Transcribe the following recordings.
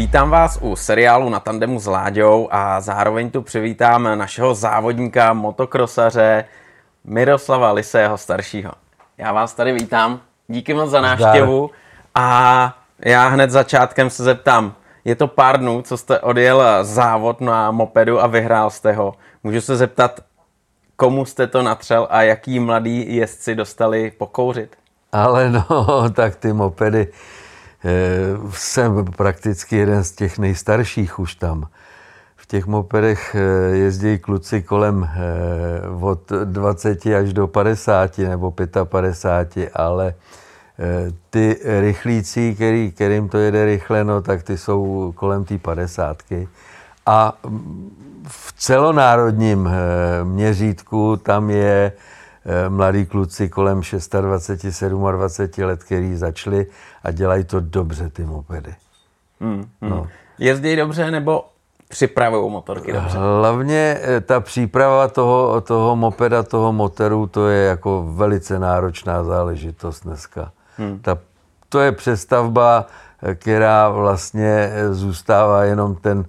Vítám vás u seriálu na tandemu s Láďou a zároveň tu přivítám našeho závodníka, motokrosaře Miroslava Lisého staršího. Já vás tady vítám, díky moc za návštěvu a já hned začátkem se zeptám, je to pár dnů, co jste odjel závod na mopedu a vyhrál jste ho. Můžu se zeptat, komu jste to natřel a jaký mladí jezdci dostali pokouřit? Ale no, tak ty mopedy, jsem prakticky jeden z těch nejstarších už tam. V těch mopedech eh, jezdí kluci kolem eh, od 20 až do 50 nebo 55, ale ty rychlíci, který, kterým to jede rychle, no, tak ty jsou kolem té 50. A v celonárodním měřítku tam je Eh, mladí kluci kolem 26, 27 let, který začali a dělají to dobře, ty mopedy. Hmm, hmm. No. Jezdí dobře nebo připravují motorky dobře? Hlavně eh, ta příprava toho, toho mopeda, toho motoru, to je jako velice náročná záležitost dneska. Hmm. Ta, to je přestavba, eh, která vlastně zůstává jenom ten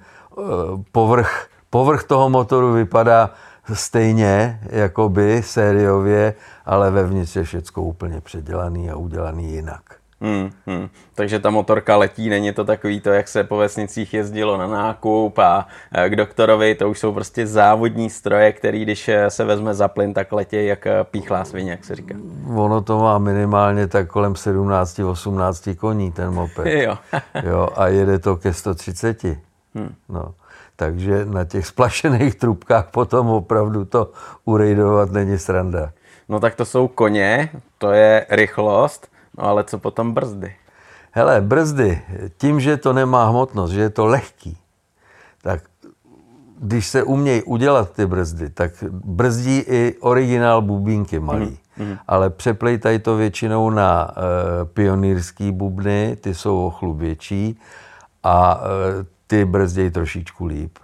povrch. Povrch toho motoru vypadá stejně, jakoby sériově, ale vevnitř je všechno úplně předělaný a udělaný jinak. Hmm, hmm. Takže ta motorka letí, není to takový to, jak se po vesnicích jezdilo na nákup a k doktorovi, to už jsou prostě závodní stroje, který když se vezme za plyn, tak letí jak píchlá svině, jak se říká. Ono to má minimálně tak kolem 17-18 koní, ten moped. jo. jo. A jede to ke 130. Hmm. No. Takže na těch splašených trubkách potom opravdu to urejdovat není sranda. No tak to jsou koně, to je rychlost, no ale co potom brzdy? Hele, brzdy, tím, že to nemá hmotnost, že je to lehký, tak když se umějí udělat ty brzdy, tak brzdí i originál bubínky malý. Mm, mm. Ale přeplejtají to většinou na e, pionýrský bubny, ty jsou o větší a e, ty brzdějí trošičku líp.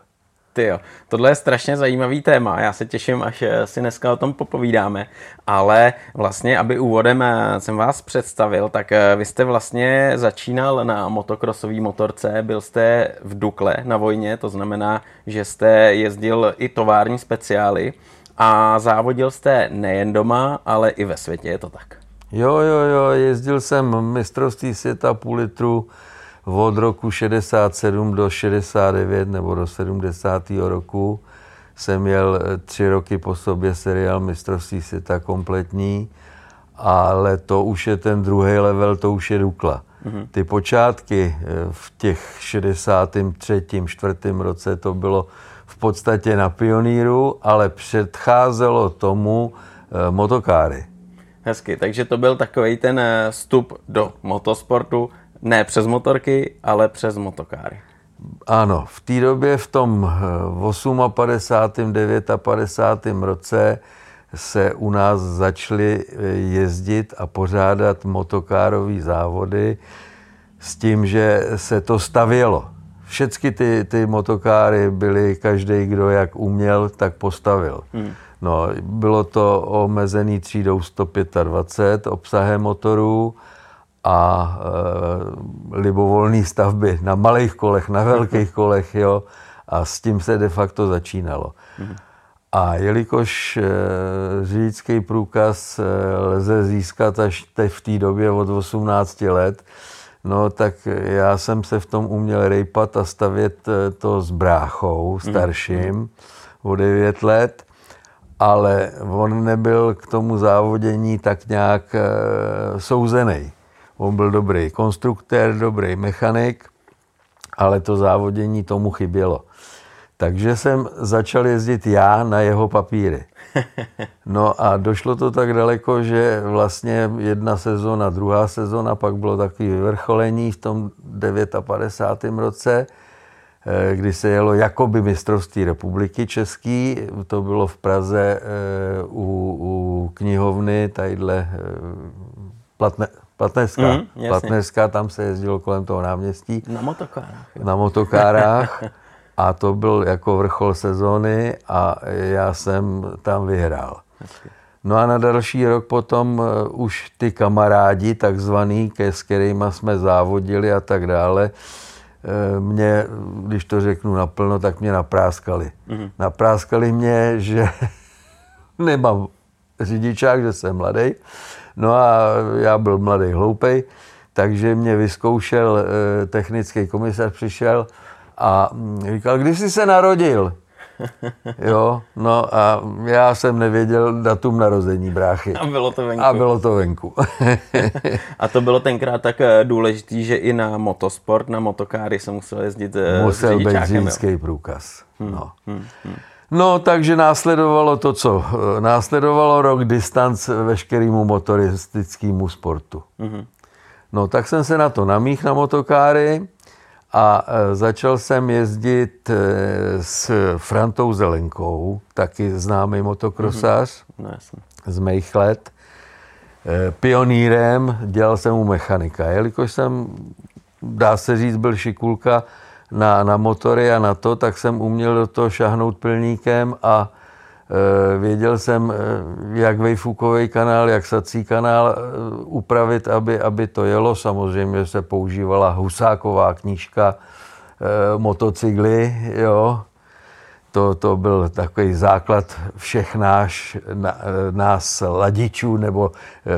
Ty jo, tohle je strašně zajímavý téma, já se těším, až eh, si dneska o tom popovídáme, ale vlastně, aby úvodem eh, jsem vás představil, tak eh, vy jste vlastně začínal na motokrosové motorce, byl jste v Dukle na vojně, to znamená, že jste jezdil i tovární speciály a závodil jste nejen doma, ale i ve světě, je to tak? Jo, jo, jo, jezdil jsem mistrovství světa půl litru, od roku 67 do 69 nebo do 70. roku jsem měl eh, tři roky po sobě seriál mistrovství světa kompletní, ale to už je ten druhý level, to už je Dukla. Mm-hmm. Ty počátky eh, v těch 63. 4. roce to bylo v podstatě na pioníru, ale předcházelo tomu eh, motokáry. Hezky, takže to byl takový ten vstup do motosportu, ne přes motorky, ale přes motokáry. Ano, v té době, v tom 58. Eh, 59. roce se u nás začaly eh, jezdit a pořádat motokárové závody s tím, že se to stavělo. Všechny ty, ty motokáry byly, každý, kdo jak uměl, tak postavil. Hmm. No, bylo to omezený třídou 125 obsahem motorů a e, libovolné stavby na malých kolech, na velkých kolech, jo, a s tím se de facto začínalo. A jelikož e, řidičský průkaz e, lze získat až te v té době od 18 let, no tak já jsem se v tom uměl rejpat a stavět to s bráchou starším o 9 let, ale on nebyl k tomu závodění tak nějak e, souzený. On byl dobrý konstruktér, dobrý mechanik, ale to závodění tomu chybělo. Takže jsem začal jezdit já na jeho papíry. No a došlo to tak daleko, že vlastně jedna sezóna, druhá sezóna, pak bylo takové vyvrcholení v tom 59. roce, eh, kdy se jelo jakoby mistrovství republiky český. To bylo v Praze eh, u, u knihovny, tadyhle eh, platné, Platnerská. Mm, Platnerská, tam se jezdilo kolem toho náměstí. Na motokárách. Jo. Na motokárách. A to byl jako vrchol sezóny a já jsem tam vyhrál. No a na další rok potom uh, už ty kamarádi takzvaný, s kterými jsme závodili a tak dále, eh, mě, když to řeknu naplno, tak mě napráskali. Mm-hmm. Napráskali mě, že nemám řidičák, že jsem mladý. No a já byl mladý hloupej, takže mě vyzkoušel eh, technický komisař, přišel a říkal, kdy jsi se narodil? Jo, no a já jsem nevěděl datum narození bráchy. A bylo to venku. A bylo to venku. a to bylo tenkrát tak eh, důležitý, že i na motosport, na motokáry se musel jezdit eh, Musel být řidičský průkaz. Hmm, no. Hmm, hmm. No, takže následovalo to, co? Eh, následovalo rok distanc veškerému motoristickému sportu. Hmm. No, tak jsem se na to namích na motokáry a e, začal jsem jezdit e, s Frantou Zelenkou, taky známý motokrosář mm-hmm. no, z mých let. Pionýrem dělal jsem u mechanika, jelikož jsem, dá se říct, byl šikulka na, na motory a na to, tak jsem uměl do toho šahnout plníkem a Eh, věděl jsem, eh, jak vejfukový kanál, jak sací kanál eh, upravit, aby, aby to jelo. Samozřejmě se používala husáková knížka motocykly, jo. To, to byl takový základ všech náš, na, nás ladičů nebo e,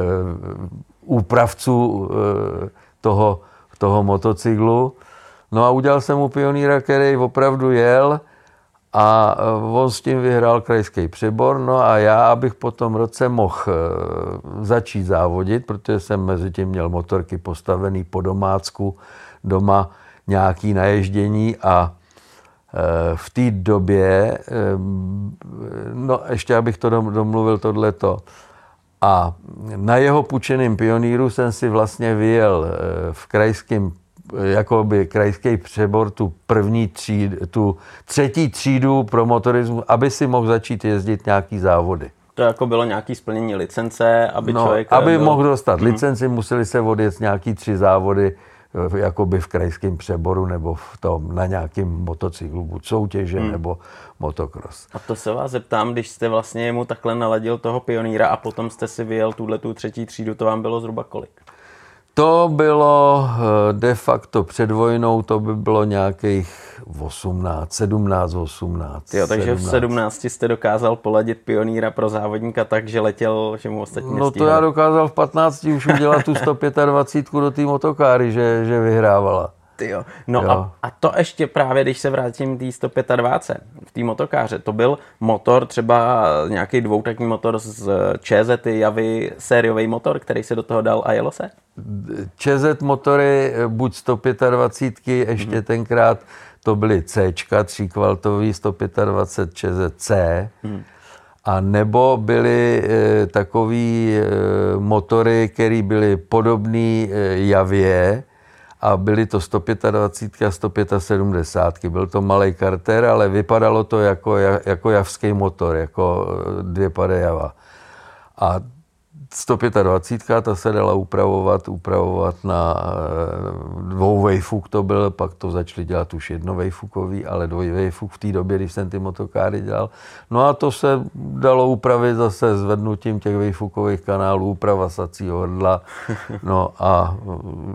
úpravců e, toho, toho motocyklu. No a udělal jsem mu pionýra, který opravdu jel a e, on s tím vyhrál krajský přebor, no a já, abych po tom roce mohl e, začít závodit, protože jsem mezi tím měl motorky postavený po domácku, doma nějaký naježdění a e, v té době, no ještě abych to domluvil tohleto, a na jeho pučeným pioníru jsem si vlastně vyjel v krajském jakoby krajský přebor, tu první tříd, tu třetí třídu pro motorismus, aby si mohl začít jezdit nějaký závody. To jako bylo nějaké splnění licence, aby no, člověk... Aby byl... mohl dostat mm-hmm. licenci, museli se odjet nějaký tři závody eh, jakoby v krajském přeboru nebo v tom, na nějakém motocyklu, buď soutěže hmm. nebo motocross. A to se vás zeptám, když jste vlastně mu takhle naladil toho pionýra a potom jste si vyjel tuhle tu třetí třídu, to vám bylo zhruba kolik? To bylo eh, de facto před vojnou, to by bylo nějakých 18, 17, 18. Jo, takže 17. v 17 jste dokázal poladit pionýra pro závodníka tak, že letěl, že mu ostatní No to já dokázal v 15 už udělat tu 125 do té motokáry, že, že vyhrávala. Jo. No jo. A, a to ještě právě, když se vrátím k 125 v té motokáře, to byl motor, třeba nějaký dvoutakní motor z ČZ Javy, sériový motor, který se do toho dal a jelo se? ČZ motory, buď 125, ještě hmm. tenkrát to byly C, tříkvaltový 125 ČZC, hmm. a nebo byly e, takový e, motory, které byly podobné e, Javě, a byly to 125 a 175. Byl to malý karter, ale vypadalo to jako, jako javský motor, jako dvě pade java. A 125, ta se dala upravovat, upravovat na eh, dvou vejfuk to byl, pak to začali dělat už jedno vejfukový, ale dvoj vejfuk v té době, když jsem ty motokáry dělal. No a to se dalo upravit zase zvednutím těch vejfukových kanálů, úprava sacího hrdla, no a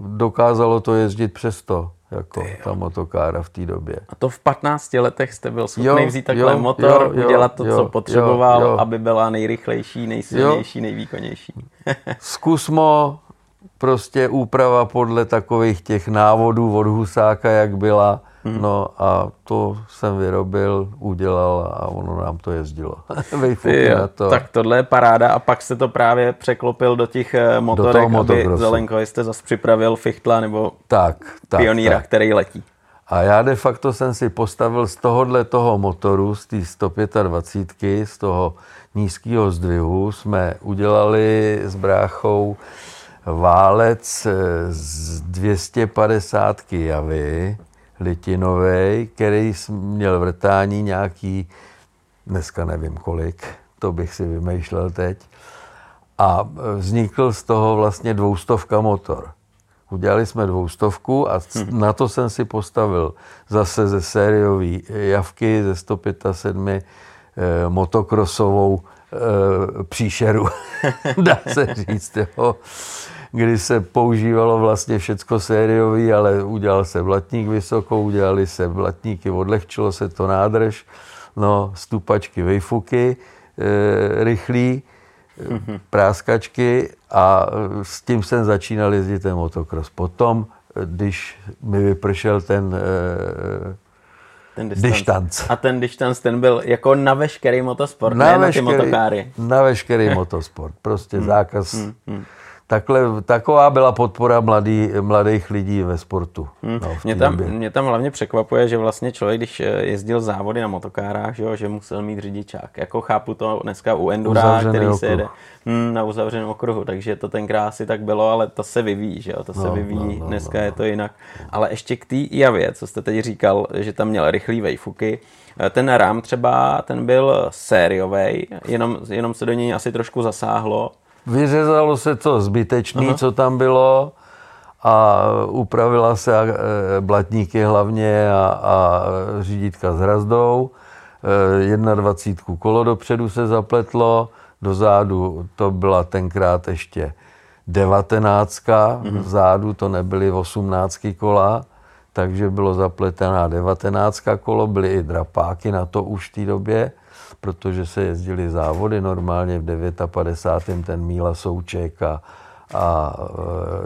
dokázalo to jezdit přesto jako ta motokára v té době. A to v 15 letech jste byl schopný jo, vzít takhle jo, motor, jo, udělat to, jo, co potřeboval, jo, jo. aby byla nejrychlejší, nejsilnější, jo. nejvýkonnější. Zkusmo prostě úprava podle takových těch návodů od Husáka, jak byla, Hmm. No a to jsem vyrobil, udělal a ono nám to jezdilo. jo, to. Tak tohle je paráda a pak se to právě překlopil do těch eh, motorek, do aby Zelenko jste zase připravil fichtla nebo tak, tak, pioníra, tak. který letí. A já de facto jsem si postavil z tohohle toho motoru, z té 125, z toho nízkého zdvihu, jsme udělali s bráchou válec eh, z 250 javy, litinový, který měl vrtání nějaký, dneska nevím kolik, to bych si vymýšlel teď. A vznikl z toho vlastně dvoustovka motor. Udělali jsme dvoustovku a hmm. na to jsem si postavil zase ze sériové javky ze 175 eh, motokrosovou příšeru, dá se říct. Jo kdy se používalo vlastně všecko sériový, ale udělal se blatník vysoko, udělali se blatníky, odlehčilo se to nádrž, no, stupačky, vejfuky, e, rychlý, mm-hmm. práskačky a s tím jsem začínal jezdit ten motocross. Potom, když mi vypršel ten e, ten distanc. A ten distanc, ten byl jako na veškerý motosport, na ne veškerý, na ty motokáry. Na veškerý motosport. Prostě hmm. zákaz. Hmm. Hmm takhle, taková byla podpora mladý, mladých lidí ve sportu. Hmm. No, mě, tam, mě tam hlavně překvapuje, že vlastně člověk, když eh, jezdil závody na motokárách, že, že musel mít řidičák. Jako chápu to dneska u Endura, který okruh. se jede hmm, na uzavřeném okruhu, takže to tenkrát asi tak bylo, ale to se vyvíjí, že jo? to se no, vyvíjí, no, no, dneska no, je to jinak. Ale ještě k té javě, co jste teď říkal, že tam měl rychlý vejfuky, eh, ten rám třeba, ten byl sériový, jenom, jenom se do něj asi trošku zasáhlo, Vyřezalo se to zbytečné, co tam bylo a upravila se e, blatníky hlavně a, a řídítka s hrazdou. 21 e, kolo dopředu se zapletlo, dozadu to byla tenkrát ještě 19 mm-hmm. vzadu, to nebyly 18 kola, takže bylo zapletená 19 kolo, byly i drapáky na to už v té době protože se jezdili závody normálně v 59. ten Míla Souček a, a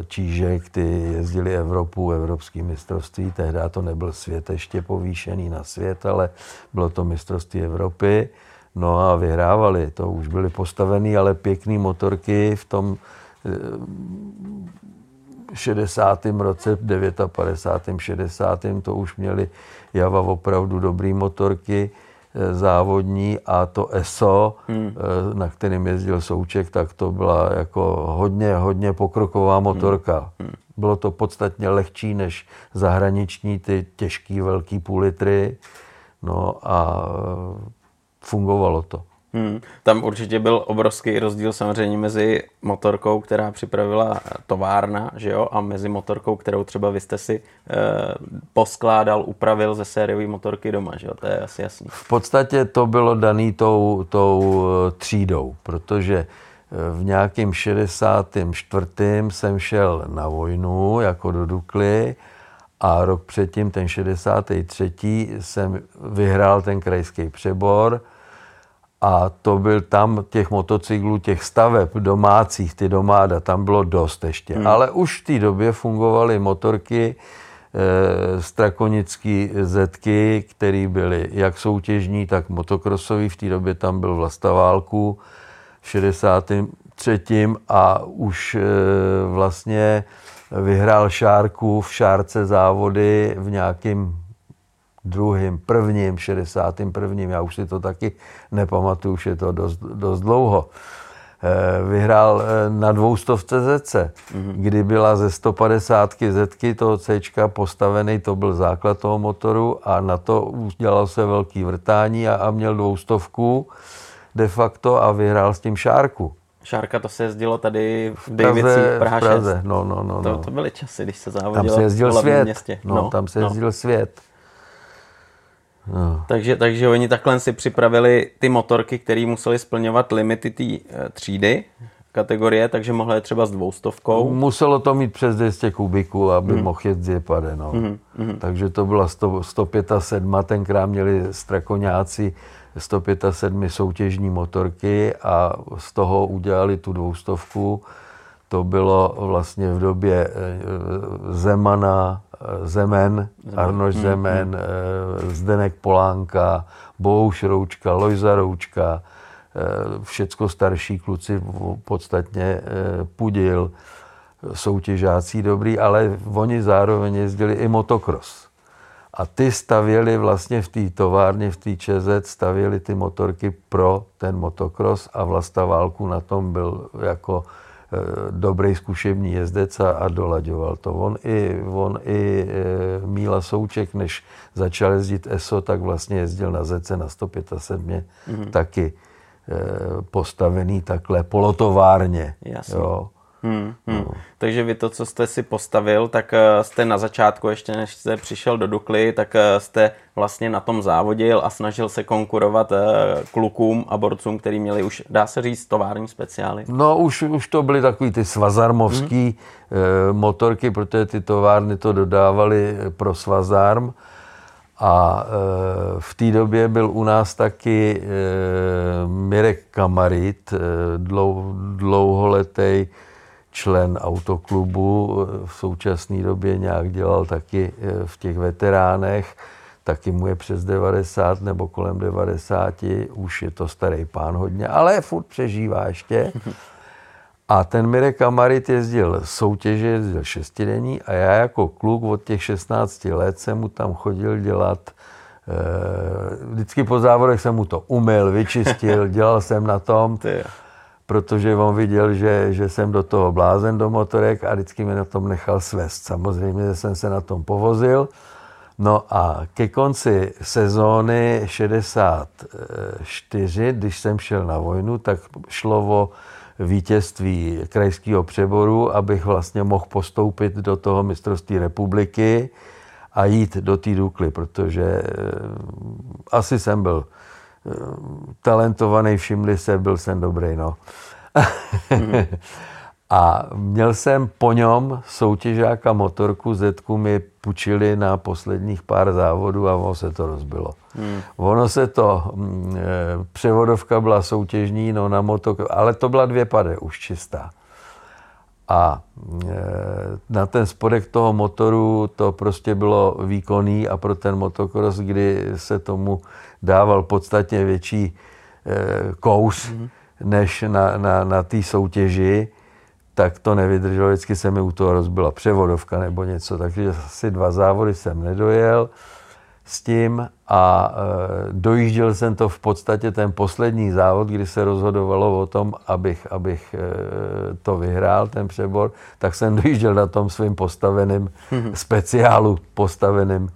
e, Čížek, ty jezdili Evropu, Evropský mistrovství, tehdy to nebyl svět ještě povýšený na svět, ale bylo to mistrovství Evropy. No a vyhrávali, to už byly postavený, ale pěkný motorky v tom 60. E, roce, 59. 60. to už měli Java opravdu dobrý motorky závodní a to ESO, hmm. Eh, na kterým jezdil Souček, tak to byla jako hodně, hodně pokroková motorka. Hmm. Bylo to podstatně lehčí než zahraniční, ty těžký velký půl litry. No a eh, fungovalo to. Hmm. Tam určitě byl obrovský rozdíl samozřejmě mezi motorkou, která připravila továrna, že jo, a mezi motorkou, kterou třeba vy jste si eh, poskládal, upravil ze sériové motorky doma, že jo, to je asi jasný. V podstatě to bylo daný tou, tou eh, třídou, protože eh, v nějakém 64. jsem šel na vojnu jako do Dukly a rok předtím, ten 63. jsem vyhrál ten krajský přebor, a to byl tam těch motocyklů, těch staveb domácích, ty domáda, tam bylo dost ještě. Hmm. Ale už v té době fungovaly motorky, e, strakonické zetky, které byly jak soutěžní, tak motokrosový. V té době tam byl Vlasta Válku v 63. a už e, vlastně vyhrál Šárku v Šárce závody v nějakém druhým, prvním, 61. Já už si to taky nepamatuju, už je to dost, dost dlouho. Eh, vyhrál eh, na dvoustovce ZC, mm-hmm. kdy byla ze 150 Zetky toho C postavený, to byl základ toho motoru a na to udělal se velký vrtání a, a měl dvoustovku de facto a vyhrál s tím šárku. Šárka to se jezdilo tady v Davicích, Praha v Praze. 6. No, no, no, to, no. to byly časy, když se závodilo tam se jezdil svět. městě. No, no, tam se no. jezdil no. svět. No. Takže, takže oni takhle si připravili ty motorky, které museli splňovat limity té eh, třídy, kategorie, takže mohli je třeba s dvoustovkou. Muselo to mít přes 200 kubiků, aby mm. mohl jet zjepade, no. mm, mm. Takže to byla 100, 107, tenkrát měli strakoňáci 107 soutěžní motorky a z toho udělali tu dvoustovku. To bylo vlastně v době eh, Zemana, Zemen, Arnoš hmm, Zemen, hmm. Zdenek Polánka, Bouš Roučka, Lojza Roučka, eh, všecko starší kluci podstatně eh, Pudil, soutěžácí dobrý, ale oni zároveň jezdili i motocross. A ty stavěli vlastně v té továrně, v té ČZ, stavěli ty motorky pro ten motocross a Vlasta Válku na tom byl jako Eh, dobrý zkušební jezdec a, a dolaďoval to. On i, on i e, Míla Souček, než začal jezdit ESO, tak vlastně jezdil na ZC na 175, mm-hmm. taky e, postavený takhle polotovárně. Jasně. Jo. Hmm, hmm. No. Takže vy to, co jste si postavil, tak eh, jste na začátku, ještě než jste přišel do Dukly, tak eh, jste vlastně na tom závodil a snažil se konkurovat eh, klukům a borcům, kteří měli už, dá se říct, tovární speciály. No už, už to byly takový ty svazarmovský hmm. motorky, protože ty továrny to dodávaly pro svazarm. A v té době byl u nás taky Mirek Kamarit, dlouholetý člen autoklubu, v současné době nějak dělal taky eh, v těch veteránech, taky mu je přes 90 nebo kolem 90, už je to starý pán hodně, ale furt přežívá ještě. A ten Mirek Kamarit jezdil soutěže, jezdil šestidenní a já jako kluk od těch 16 let jsem mu tam chodil dělat eh, Vždycky po závodech jsem mu to umyl, vyčistil, dělal jsem na tom protože on viděl, že, že jsem do toho blázen do motorek a vždycky mě na tom nechal svést. Samozřejmě že jsem se na tom povozil. No a ke konci sezóny 64, když jsem šel na vojnu, tak šlo o vítězství krajského přeboru, abych vlastně mohl postoupit do toho mistrovství republiky a jít do té Dukly, protože eh, asi jsem byl talentovaný, všimli se, byl jsem dobrý, no. Mm. a měl jsem po něm soutěžáka motorku, Zetku mi půjčili na posledních pár závodů a ono se to rozbilo. Mm. Ono se to, mm, e, převodovka byla soutěžní, no na motor, ale to byla dvě pade, už čistá. A e, na ten spodek toho motoru to prostě bylo výkonný a pro ten motocross, kdy se tomu dával podstatně větší e, kous mm. než na, na, na té soutěži, tak to nevydrželo. Vždycky se mi u toho rozbila převodovka nebo něco, takže asi dva závody jsem nedojel s tím a e, dojížděl jsem to v podstatě ten poslední závod, kdy se rozhodovalo o tom, abych, abych e, to vyhrál, ten přebor, tak jsem dojížděl na tom svým postaveným speciálu, postaveným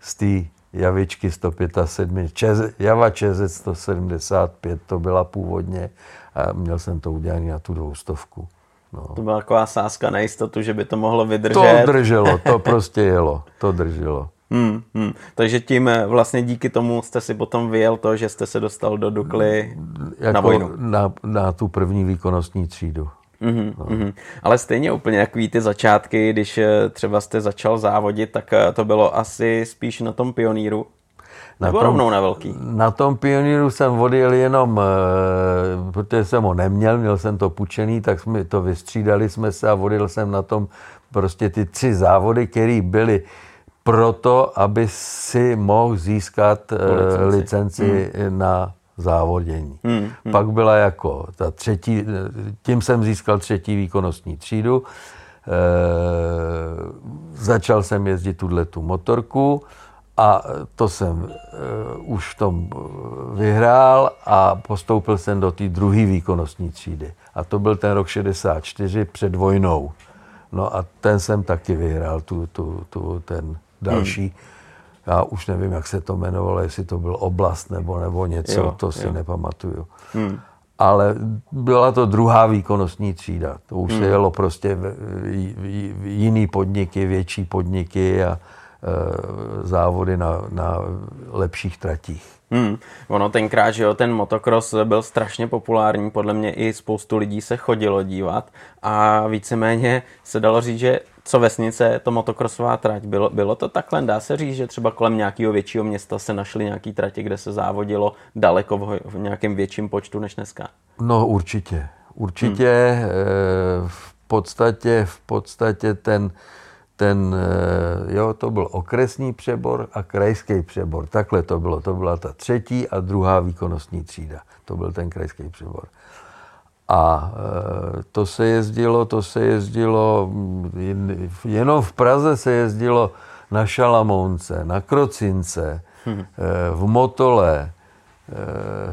z té Javičky 175, Čez, Java ČZ 175, to byla původně a měl jsem to udělané na tu dvoustovku. No. To byla taková sázka na jistotu, že by to mohlo vydržet. To drželo, to prostě jelo, to drželo. Hmm, hmm. Takže tím eh, vlastně díky tomu jste si potom vyjel to, že jste se dostal do Dukly jako na vojnu. Na, na tu první výkonnostní třídu. Mm-hmm, no. mm-hmm. Ale stejně úplně jak ty začátky, když eh, třeba jste začal závodit, tak eh, to bylo asi spíš na tom pioníru. Na Nebo tom, rovnou na velký? Na tom pioníru jsem odjel jenom, protože jsem ho neměl, měl jsem to půjčený, tak jsme to vystřídali jsme se a odjel jsem na tom prostě ty tři závody, které byly proto, aby si mohl získat licenci, licenci hmm. na závodění. Hmm, hmm. Pak byla jako ta třetí, tím jsem získal třetí výkonnostní třídu. E, začal jsem jezdit tuhle tu motorku a to jsem e, už v tom vyhrál a postoupil jsem do té druhé výkonnostní třídy. A to byl ten rok 64 před vojnou. No a ten jsem taky vyhrál, tu, tu, tu, ten další. Hmm. Já už nevím, jak se to jmenovalo, jestli to byl oblast nebo, nebo něco, jo, to si jo. nepamatuju. Hmm. Ale byla to druhá výkonnostní třída. To už hmm. se jelo prostě v, v, v jiný podniky, větší podniky a e, závody na, na lepších tratích. Hmm. Ono tenkrát, že jo, ten motocross byl strašně populární, podle mě i spoustu lidí se chodilo dívat a víceméně se dalo říct, že co vesnice, to motokrosová trať. Bylo, bylo to takhle? Dá se říct, že třeba kolem nějakého většího města se našly nějaký tratě, kde se závodilo daleko v, v nějakém větším počtu než dneska? No určitě. Určitě hmm. v podstatě, v podstatě ten, ten, eh, jo, to byl okresní přebor a krajský přebor. Takhle to bylo. To byla ta třetí a druhá výkonnostní třída. To byl ten krajský přebor. A e, to se jezdilo, to se jezdilo, jenom v Praze se jezdilo na Šalamounce, na Krocince, hmm. v Motole, e,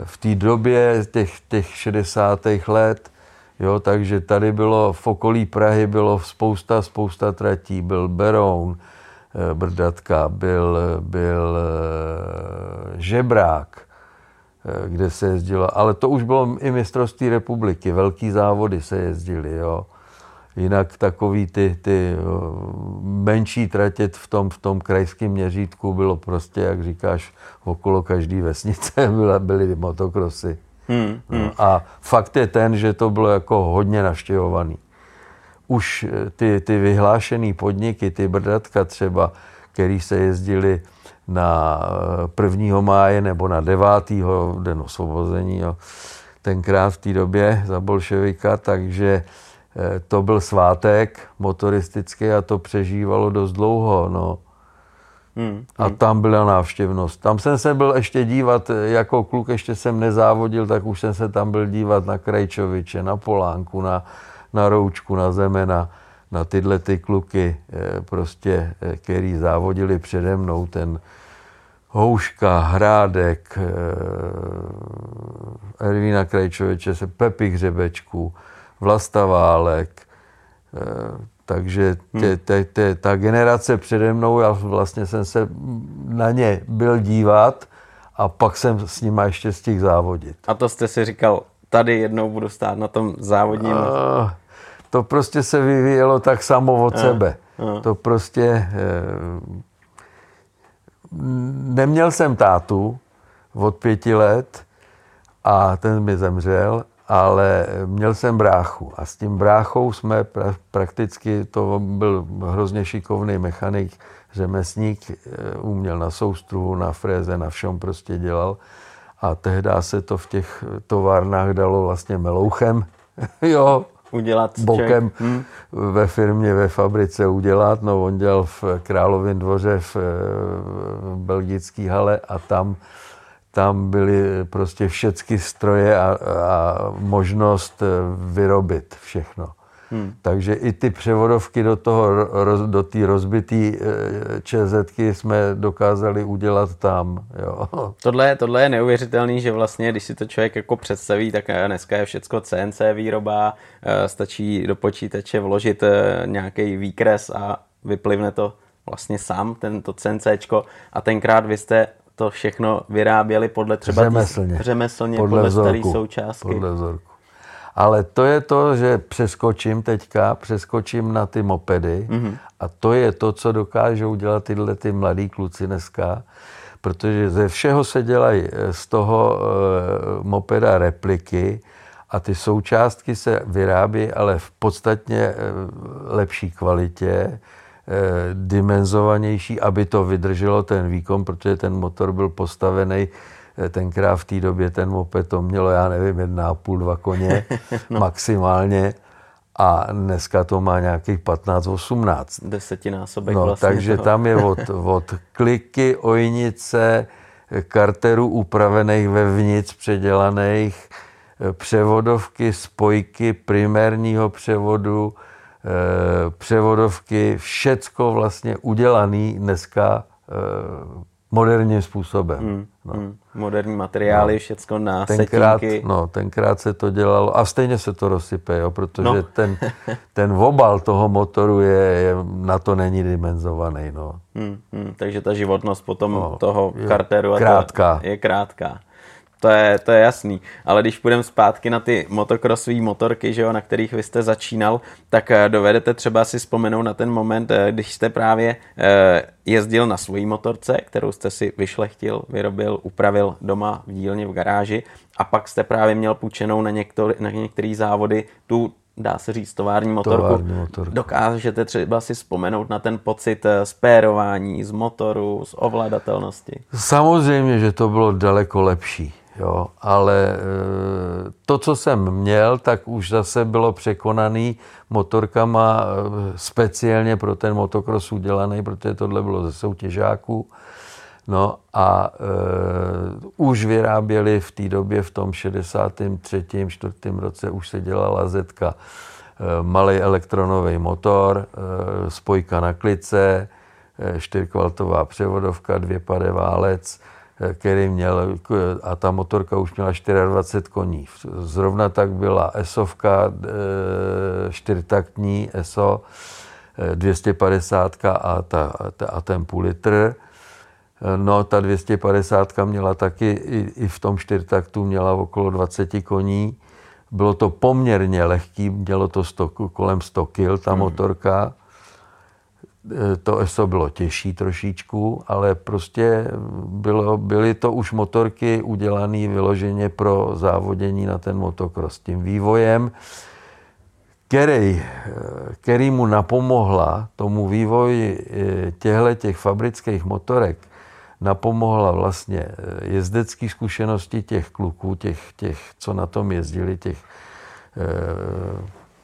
v té době těch, těch 60. let, jo, takže tady bylo v okolí Prahy bylo spousta, spousta tratí, byl Beroun, Brdatka, byl, byl Žebrák, kde se jezdilo, ale to už bylo i mistrovství republiky, velký závody se jezdili, jo. Jinak takový ty, ty menší tratě v tom, v tom krajském měřítku bylo prostě, jak říkáš, okolo každé vesnice byly, byly motokrosy. Hmm, hmm. No, a fakt je ten, že to bylo jako hodně naštěvovaný. Už eh, ty, ty vyhlášené podniky, ty brdatka třeba, který se jezdili na 1. Eh, máje nebo na 9. den osvobození, jo, tenkrát v té době za bolševika, takže eh, to byl svátek motoristický a to přežívalo dost dlouho. No. Hmm, A hmm. tam byla návštěvnost. Tam jsem se byl ještě dívat, jako kluk ještě jsem nezávodil, tak už jsem se tam byl dívat na Krajčoviče, na Polánku, na, na Roučku, na Zemena, na tyhle ty kluky, eh, prostě, eh, který závodili přede mnou, ten Houška, Hrádek, eh, Ervína Krajčoviče, se Pepi Hřebečku, Vlasta Válek, takže tě, hmm. tě, tě, ta generace přede mnou, já vlastně jsem se na ně byl dívat a pak jsem s nima ještě stihl závodit. A to jste si říkal, tady jednou budu stát na tom závodním? Uh, to prostě se vyvíjelo tak samo od sebe. To prostě... Uh, neměl jsem tátu od pěti let a ten mi zemřel ale měl jsem bráchu a s tím bráchou jsme pra, prakticky, to byl hrozně šikovný mechanik, řemesník, eh, uměl na soustruhu, na fréze, na všem prostě dělal. A tehdy se to v těch továrnách dalo vlastně melouchem, jo, udělat bokem hmm. ve firmě, ve fabrice udělat. No, on dělal v Královém dvoře v, v belgické hale a tam tam byly prostě všechny stroje a, a možnost vyrobit všechno. Hmm. Takže i ty převodovky do toho, do té rozbité eh, ČZky jsme dokázali udělat tam. Jo. Tohle, tohle je neuvěřitelný, že vlastně, když si to člověk jako představí, tak eh, dneska je všechno CNC výroba, stačí do počítače vložit nějaký výkres a vyplivne to vlastně sám, tento CNCčko. A tenkrát vy jste to všechno vyráběli podle třeba řemeslně, tý, řemeslně podle, podle staré součástky. Podle vzorku. Ale to je to, že přeskočím teďka, přeskočím na ty mopedy mm-hmm. a to je to, co dokážou dělat tyhle ty mladí kluci dneska, protože ze všeho se dělají eh, z toho e, mopeda repliky a ty součástky se vyrábí, ale v podstatně e, lepší kvalitě, Eh, dimenzovanější, aby to vydrželo ten výkon, protože ten motor byl postavený eh, tenkrát v té době ten moped to mělo, já nevím, jedna a půl, dva koně no. maximálně a dneska to má nějakých 15-18. Desetinásobek no, vlastně. Takže toho. tam je od, od kliky, ojnice, karterů upravených vevnitř, předělaných, eh, převodovky, spojky primárního převodu, Eh, převodovky, všecko vlastně udělané dneska eh, moderním způsobem. Hmm, no. hmm. Moderní materiály, no. všecko na tenkrát, setinky. No, tenkrát se to dělalo a stejně se to rozsype, jo, protože no. ten, ten obal toho motoru je, je, na to není dimenzovaný. No. Hmm, hmm. Takže ta životnost potom no, toho je karteru krátká. je krátká to je, to je jasný. Ale když půjdeme zpátky na ty motokrosové motorky, že jo, na kterých vy jste začínal, tak eh, dovedete třeba si vzpomenout na ten moment, eh, když jste právě eh, jezdil na svojí motorce, kterou jste si vyšlechtil, vyrobil, upravil doma v dílně v garáži a pak jste právě měl půjčenou na, některý, na některé závody tu dá se říct, tovární motorku. Tovární motorku. Dokážete třeba si vzpomenout na ten pocit spérování z motoru, z ovladatelnosti? Samozřejmě, že to bylo daleko lepší. Jo, ale e, to, co jsem měl, tak už zase bylo překonaný motorkama e, speciálně pro ten motocross udělaný, protože tohle bylo ze soutěžáků. No a e, už vyráběli v té době, v tom 63. 4. roce, už se dělala zetka. Malý elektronový motor, spojka na klice, e, 4 převodovka, dvě pade válec, který měl, a ta motorka už měla 24 koní. Zrovna tak byla esovka, e, čtyřtaktní ESO, 250 e, a, ta, a ten půl litr. No, ta 250 měla taky i, i v tom čtyřtaktu měla okolo 20 koní. Bylo to poměrně lehký, mělo to 100, kolem 100 kg ta hmm. motorka. To ESO bylo těžší trošičku, ale prostě bylo, byly to už motorky udělané vyloženě pro závodění na ten motocross. Tím vývojem, který, který mu napomohla tomu vývoji e, těchto těch fabrických motorek, napomohla vlastně e, jezdecké zkušenosti těch kluků, těch, těch, co na tom jezdili, těch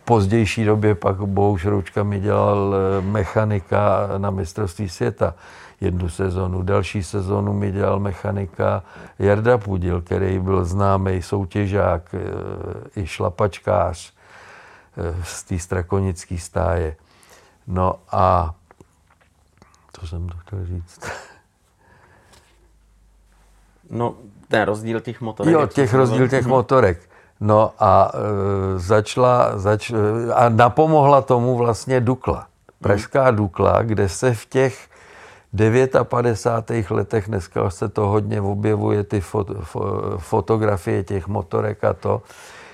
pozdější době pak Bohuš Roučka mi dělal eh, mechanika na mistrovství světa jednu sezonu. Další sezonu mi dělal mechanika Jarda Pudil, který byl známý soutěžák eh, i šlapačkář eh, z té strakonické stáje. No a co jsem to chtěl říct? No, ten rozdíl těch motorek. Jo, těch rozdíl těch motorek. No a e, začala, zač, a napomohla tomu vlastně Dukla. Pražská Dukla, kde se v těch 59. letech, dneska se to hodně objevuje, ty fot, fotografie těch motorek a to,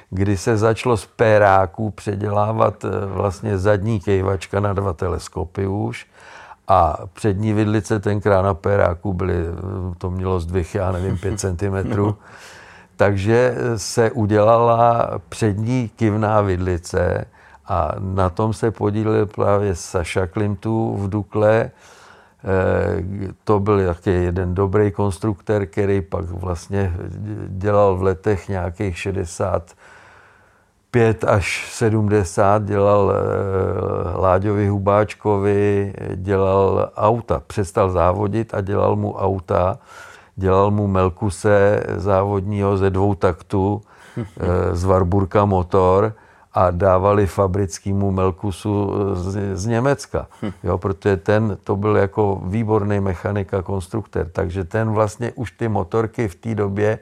kdy se začalo z péráků předělávat e, vlastně zadní kejvačka na dva teleskopy už a přední vidlice tenkrát na péráku byly, to mělo zdvih, já nevím, 5 cm. Takže se udělala přední kivná vidlice a na tom se podílel právě Saša Klimtu v Dukle. Eh, to byl jaký jeden dobrý konstruktor, který pak vlastně dělal v letech nějakých 65 až 70, dělal eh, Láďovi Hubáčkovi, dělal auta. Přestal závodit a dělal mu auta dělal mu Melkuse závodního ze dvou taktů eh, z Warburka motor a dávali fabrickému Melkusu z, z Německa. Jo, protože ten, to byl jako výborný mechanik a konstruktor, takže ten vlastně už ty motorky v té době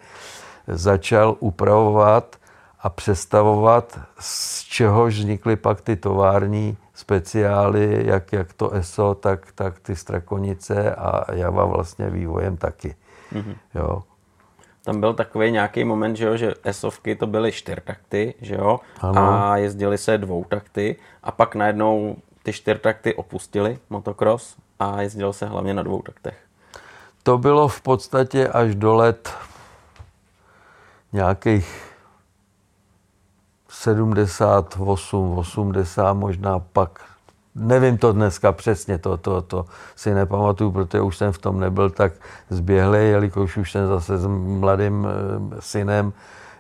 začal upravovat a přestavovat, z čehož vznikly pak ty tovární speciály, jak, jak to ESO, tak, tak ty Strakonice a Java vlastně vývojem taky. Mm-hmm. Jo. Tam byl takový nějaký moment, že, jo, že esovky to byly čtyřtakty, že jo, ano. a jezdili se dvoutakty a pak najednou ty čtyřtakty opustili motocross a jezdil se hlavně na dvou taktech. To bylo v podstatě až do let nějakých 78, 80, možná pak Nevím to dneska přesně, to, to, to si nepamatuju, protože už jsem v tom nebyl tak zběhlý, jelikož už jsem zase s mladým eh, synem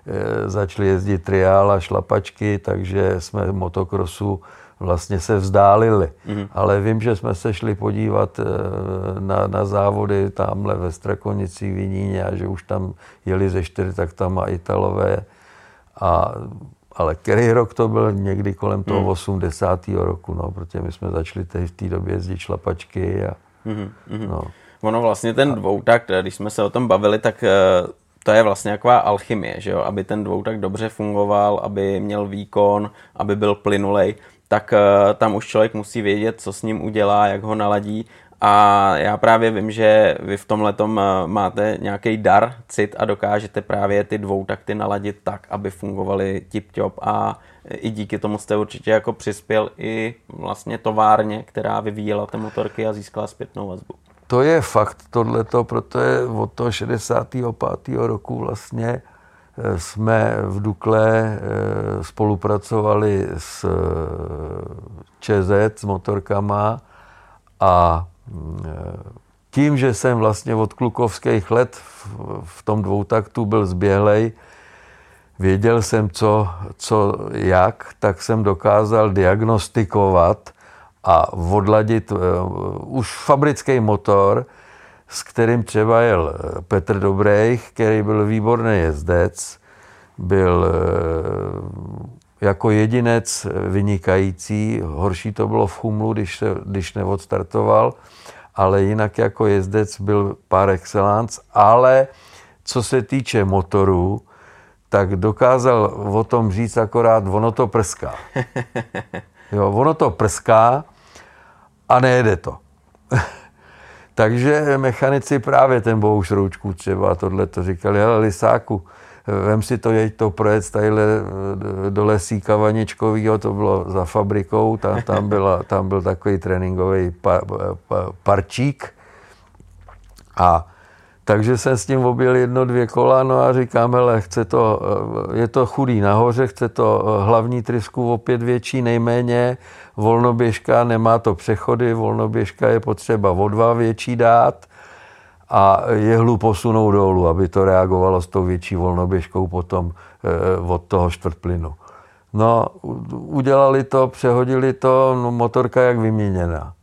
eh, začali jezdit triál a šlapačky, takže jsme motokrosu vlastně se vzdálili. Mm-hmm. Ale vím, že jsme se šli podívat eh, na, na závody tamhle ve Strakonici v Jiníně a že už tam jeli ze čtyři tak tam a Italové a ale který rok to byl někdy kolem toho hmm. 80. roku, no, protože my jsme začali teď v té době jezdit šlapačky a hmm. no. Ono vlastně ten dvoutakt, když jsme se o tom bavili, tak eh, to je vlastně taková alchymie, že jo? aby ten dvoutakt dobře fungoval, aby měl výkon, aby byl plynulej, tak eh, tam už člověk musí vědět, co s ním udělá, jak ho naladí a já právě vím, že vy v tomhle eh, máte nějaký dar, cit a dokážete právě ty dvou takty naladit tak, aby fungovaly tip-top a i díky tomu jste určitě jako přispěl i vlastně továrně, která vyvíjela ty motorky a získala zpětnou vazbu. To je fakt tohleto, protože od toho 65. roku vlastně eh, jsme v Dukle eh, spolupracovali s ČZ, s motorkama a tím, že jsem vlastně od klukovských let v tom dvoutaktu byl zběhlej, věděl jsem, co, co jak, tak jsem dokázal diagnostikovat a odladit uh, už fabrický motor, s kterým třeba jel Petr Dobrejch, který byl výborný jezdec, byl uh, jako jedinec vynikající, horší to bylo v Chumlu, když, se, když neodstartoval, ale jinak jako jezdec byl par excellence, ale co se týče motorů, tak dokázal o tom říct akorát, ono to prská. Jo, ono to prská a nejede to. Takže mechanici právě ten Bohuš Roučku třeba tohle to říkali, ale Lisáku, vem si to, jeď to projet tadyhle do lesíka Vaničkovýho, to bylo za fabrikou, tam, tam, byla, tam byl takový tréninkový pa, pa, parčík. A takže jsem s tím objel jedno, dvě kola, no a říkám, hele, chce to, je to chudý nahoře, chce to hlavní trysku opět větší, nejméně, volnoběžka nemá to přechody, volnoběžka je potřeba o dva větší dát a jehlu posunou dolů, aby to reagovalo s tou větší volnoběžkou potom eh, od toho čtvrtplynu. No, udělali to, přehodili to, no, motorka jak vyměněná.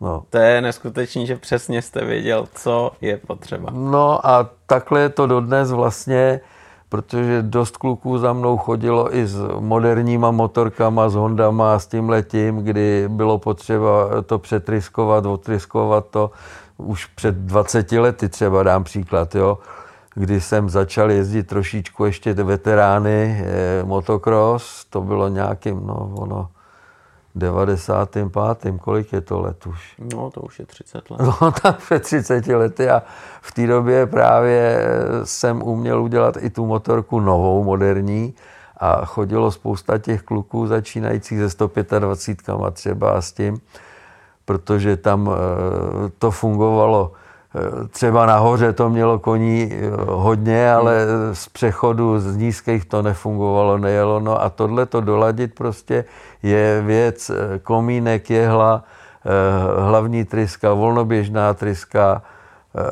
No. To je neskutečný, že přesně jste věděl, co je potřeba. No a takhle je to dodnes vlastně, protože dost kluků za mnou chodilo i s moderníma motorkama, s Hondama a s tím letím, kdy bylo potřeba to přetryskovat, otryskovat to už před 20 lety třeba dám příklad, jo, kdy jsem začal jezdit trošičku ještě veterány eh, motocross, to bylo nějakým, no ono, 95. Kolik je to let už? No, to už je 30 let. No, tak před 30 lety a v té době právě jsem uměl udělat i tu motorku novou, moderní a chodilo spousta těch kluků začínajících ze 125 třeba a s tím, protože tam eh, to fungovalo eh, třeba nahoře to mělo koní eh, hodně, ale z přechodu z nízkých to nefungovalo, nejelo. No a tohle to doladit prostě je věc komínek, jehla, hlavní tryska, volnoběžná tryska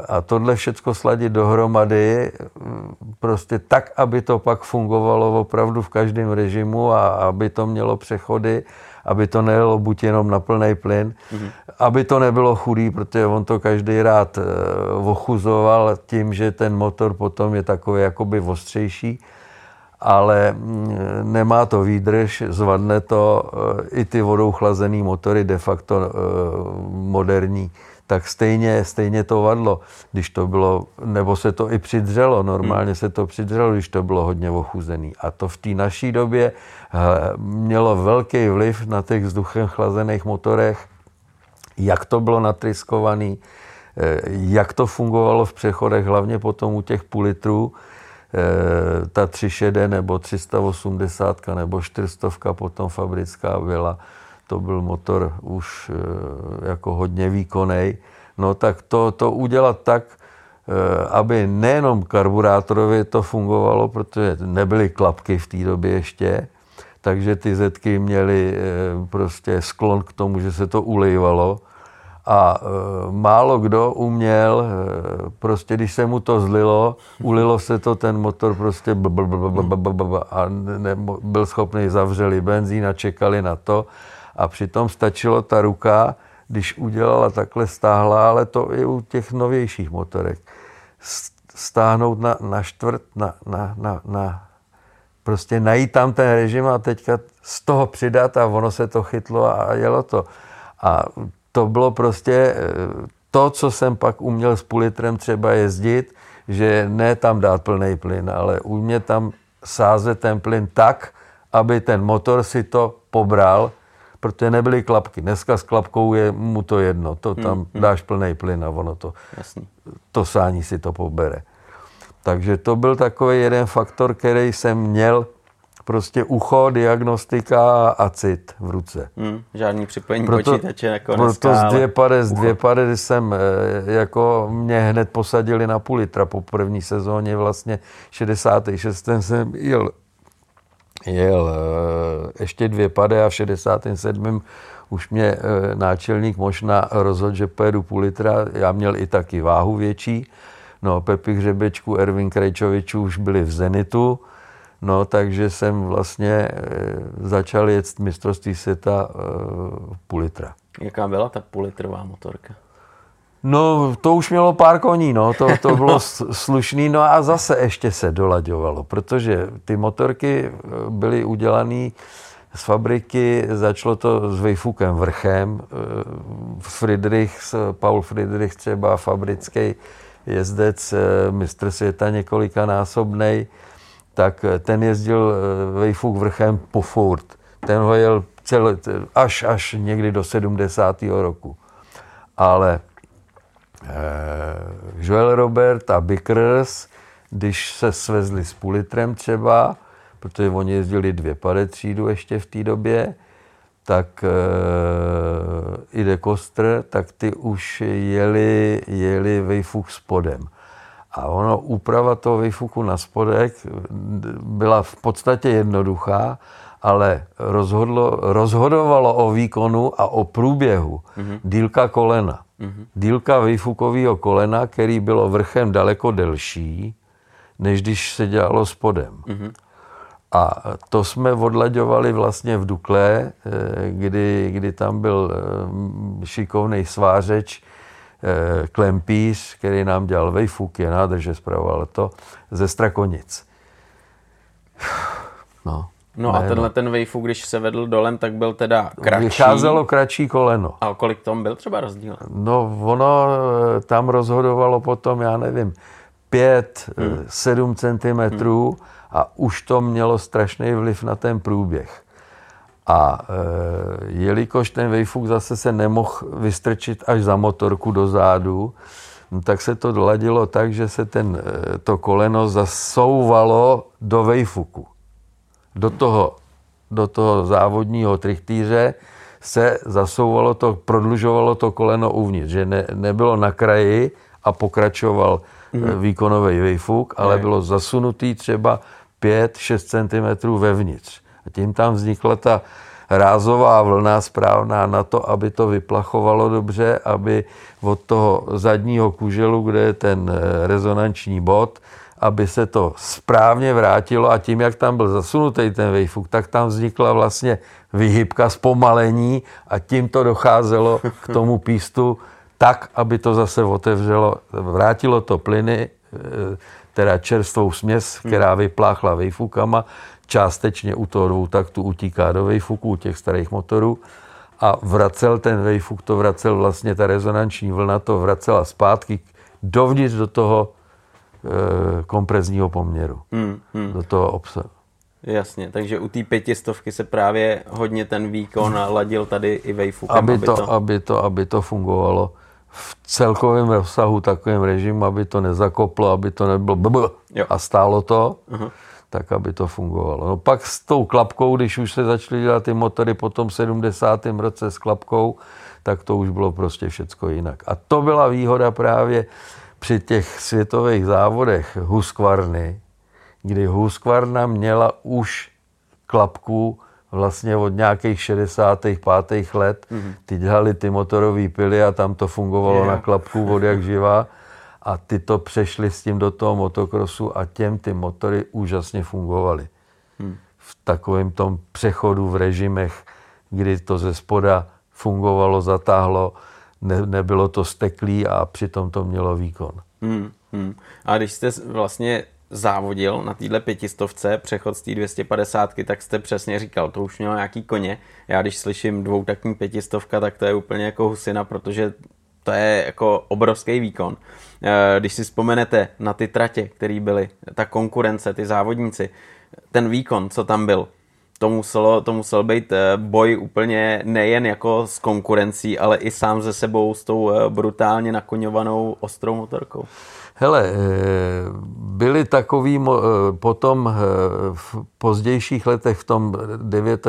a tohle všecko sladit dohromady prostě tak, aby to pak fungovalo opravdu v každém režimu a aby to mělo přechody aby to nejelo buď jenom na plný plyn, mm-hmm. aby to nebylo chudý, protože on to každý rád uh, ochuzoval tím, že ten motor potom je takový jakoby ostřejší, ale mm, nemá to výdrž, zvadne to uh, i ty vodou chlazený motory de facto uh, moderní tak stejně, stejně to vadlo, když to bylo, nebo se to i přidřelo, normálně hmm. se to přidřelo, když to bylo hodně ochuzený. A to v té naší době eh, mělo velký vliv na těch vzduchem chlazených motorech, jak to bylo natryskovaný, eh, jak to fungovalo v přechodech, hlavně potom u těch půl litrů, eh, ta 360 nebo 380 nebo 400 potom fabrická byla to byl motor už eh, jako hodně výkonný, no tak to, to udělat tak, eh, aby nejenom karburátorově to fungovalo, protože nebyly klapky v té době ještě, takže ty zetky měly eh, prostě sklon k tomu, že se to ulejvalo. A málo kdo uměl, prostě když se mu to zlilo, ulilo se to, ten motor prostě a schopný zavřeli benzín a čekali na to a přitom stačilo ta ruka, když udělala takhle stáhla, ale to i u těch novějších motorek, stáhnout na, na čtvrt, na, na, na, na, prostě najít tam ten režim a teďka z toho přidat a ono se to chytlo a jelo to. A to bylo prostě eh, to, co jsem pak uměl s půl litrem třeba jezdit, že ne tam dát plný plyn, ale umět tam sázet ten plyn tak, aby ten motor si to pobral protože nebyly klapky. Dneska s klapkou je mu to jedno, to tam hmm, hmm. dáš plný plyn a ono to, Jasný. to sání si to pobere. Takže to byl takový jeden faktor, který jsem měl prostě ucho, diagnostika a cit v ruce. Hmm, žádný připojení proto, počítače jako Proto dneska, z dvě pade, z dvě pade jsem eh, jako mě hned posadili na půl litra po první sezóně vlastně 66. jsem jel jel eh, ještě dvě pady a v 67. už mě eh, náčelník možná rozhodl, že pojedu půl litra. Já měl i taky váhu větší. No, Pepi Hřebečku, Ervin Krejčovičů už byli v Zenitu. No, takže jsem vlastně eh, začal jet mistrovství světa půl litra. Jaká byla ta půl litrová motorka? No, to už mělo pár koní, no, to, to bylo slušný, no a zase ještě se dolaďovalo, protože ty motorky eh, byly udělané z fabriky, začalo to s Vejfukem vrchem, eh, Friedrich, Paul Friedrich třeba fabrický jezdec, eh, mistr světa několikanásobnej, tak ten jezdil Vejfuk vrchem po furt. Ten ho jel celý, až, až někdy do 70. roku. Ale Joel Robert a Bickers, když se svezli s půl litrem třeba, protože oni jezdili dvě pade třídu ještě v té době, tak e, i de Kostr, tak ty už jeli, jeli vejfuk spodem. A ono, úprava toho výfuku na spodek byla v podstatě jednoduchá, ale rozhodlo, rozhodovalo o výkonu a o průběhu mm-hmm. dílka kolena. Mm-hmm. Dílka výfukového kolena, který bylo vrchem daleko delší, než když se dělalo spodem. Mm-hmm. A to jsme odlaďovali vlastně v Dukle, eh, kdy, kdy tam byl eh, šikovný svářeč, eh, Klempíř, který nám dělal vejfuk, je nádrže zpravoval to, ze Strakonic. No. No a tenhle ten vejfuk, když se vedl dolem, tak byl teda kratší. Vycházelo kratší koleno. A kolik tom byl třeba rozdíl? No ono tam rozhodovalo potom, já nevím, 5, hmm. 7 centimetrů, hmm a už to mělo strašný vliv na ten průběh. A e, jelikož ten vejfuk zase se nemohl vystrčit až za motorku do zádu, no, tak se to doladilo tak, že se ten, e, to koleno zasouvalo do vejfuku. Do toho, do toho závodního trichtýře se zasouvalo to, prodlužovalo to koleno uvnitř, že ne, nebylo na kraji a pokračoval mm. výkonový vejfuk, ale bylo zasunutý třeba 5-6 cm vevnitř. A tím tam vznikla ta rázová vlna správná na to, aby to vyplachovalo dobře, aby od toho zadního kuželu, kde je ten eh, rezonanční bod, aby se to správně vrátilo a tím, jak tam byl zasunutý ten vejfuk, tak tam vznikla vlastně vyhybka, zpomalení a tím to docházelo k tomu pístu tak, aby to zase otevřelo, vrátilo to plyny, eh, teda čerstvou směs, která vypláchla vejfukama, částečně u toho dvou taktu utíká do vejfuku, u těch starých motorů. A vracel ten vejfuk, to vracel vlastně ta rezonanční vlna, to vracela zpátky dovnitř do toho kompresního poměru, hmm, hmm. do toho obsahu. Jasně, takže u té pětistovky se právě hodně ten výkon ladil tady i vejfukem. Aby, aby, to, to... Aby, to, aby to fungovalo v celkovém rozsahu takovým režimu, aby to nezakoplo, aby to nebylo bb a stálo to, uh-huh. tak aby to fungovalo. No pak s tou klapkou, když už se začaly dělat ty motory po tom 70. roce s klapkou, tak to už bylo prostě všecko jinak. A to byla výhoda právě při těch světových závodech Husqvarny, kdy Husqvarna měla už klapku vlastně od nějakých 65. let. Mm-hmm. Ty dělali ty motorové pily a tam to fungovalo yeah. na klapku od jak živá. A ty to přešli s tím do toho motokrosu a těm ty motory úžasně fungovaly. Mm. V takovém tom přechodu v režimech, kdy to ze spoda fungovalo, zatáhlo, ne, nebylo to steklý a přitom to mělo výkon. Hmm, hmm. A když jste vlastně závodil na téhle pětistovce, přechod z té 250, tak jste přesně říkal, to už mělo nějaký koně. Já když slyším dvoutakní pětistovka, tak to je úplně jako husina, protože to je jako obrovský výkon. Eh, když si vzpomenete na ty tratě, které byly, ta konkurence, ty závodníci, ten výkon, co tam byl, to muselo, to musel být eh, boj úplně nejen jako s konkurencí, ale i sám ze sebou s tou eh, brutálně nakoňovanou ostrou motorkou. Hele, eh, byli takový potom v pozdějších letech, v tom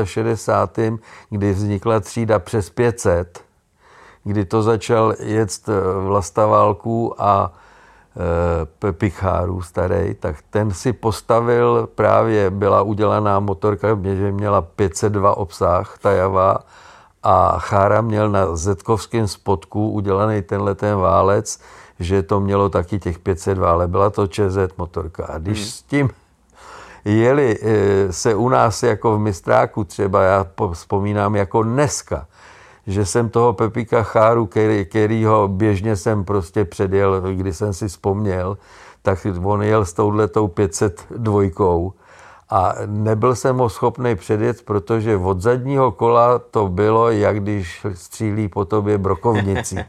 69., kdy vznikla třída přes 500, kdy to začal jet Vlastaválku a Eh, Picháru starý, tak ten si postavil, právě byla udělaná motorka, že měla 502 obsah, tajavá, a Chára měl na Zetkovském spodku udělaný tenhle ten válec, že to mělo taky těch 502, ale byla to ČZ motorka. A když hmm. s tím jeli eh, se u nás jako v Mistráku třeba, já vzpomínám jako dneska, že jsem toho Pepika Cháru, který, kterýho běžně jsem prostě předjel, když jsem si vzpomněl, tak on jel s touhletou 502 a nebyl jsem ho schopný předjet, protože od zadního kola to bylo, jak když střílí po tobě brokovnici.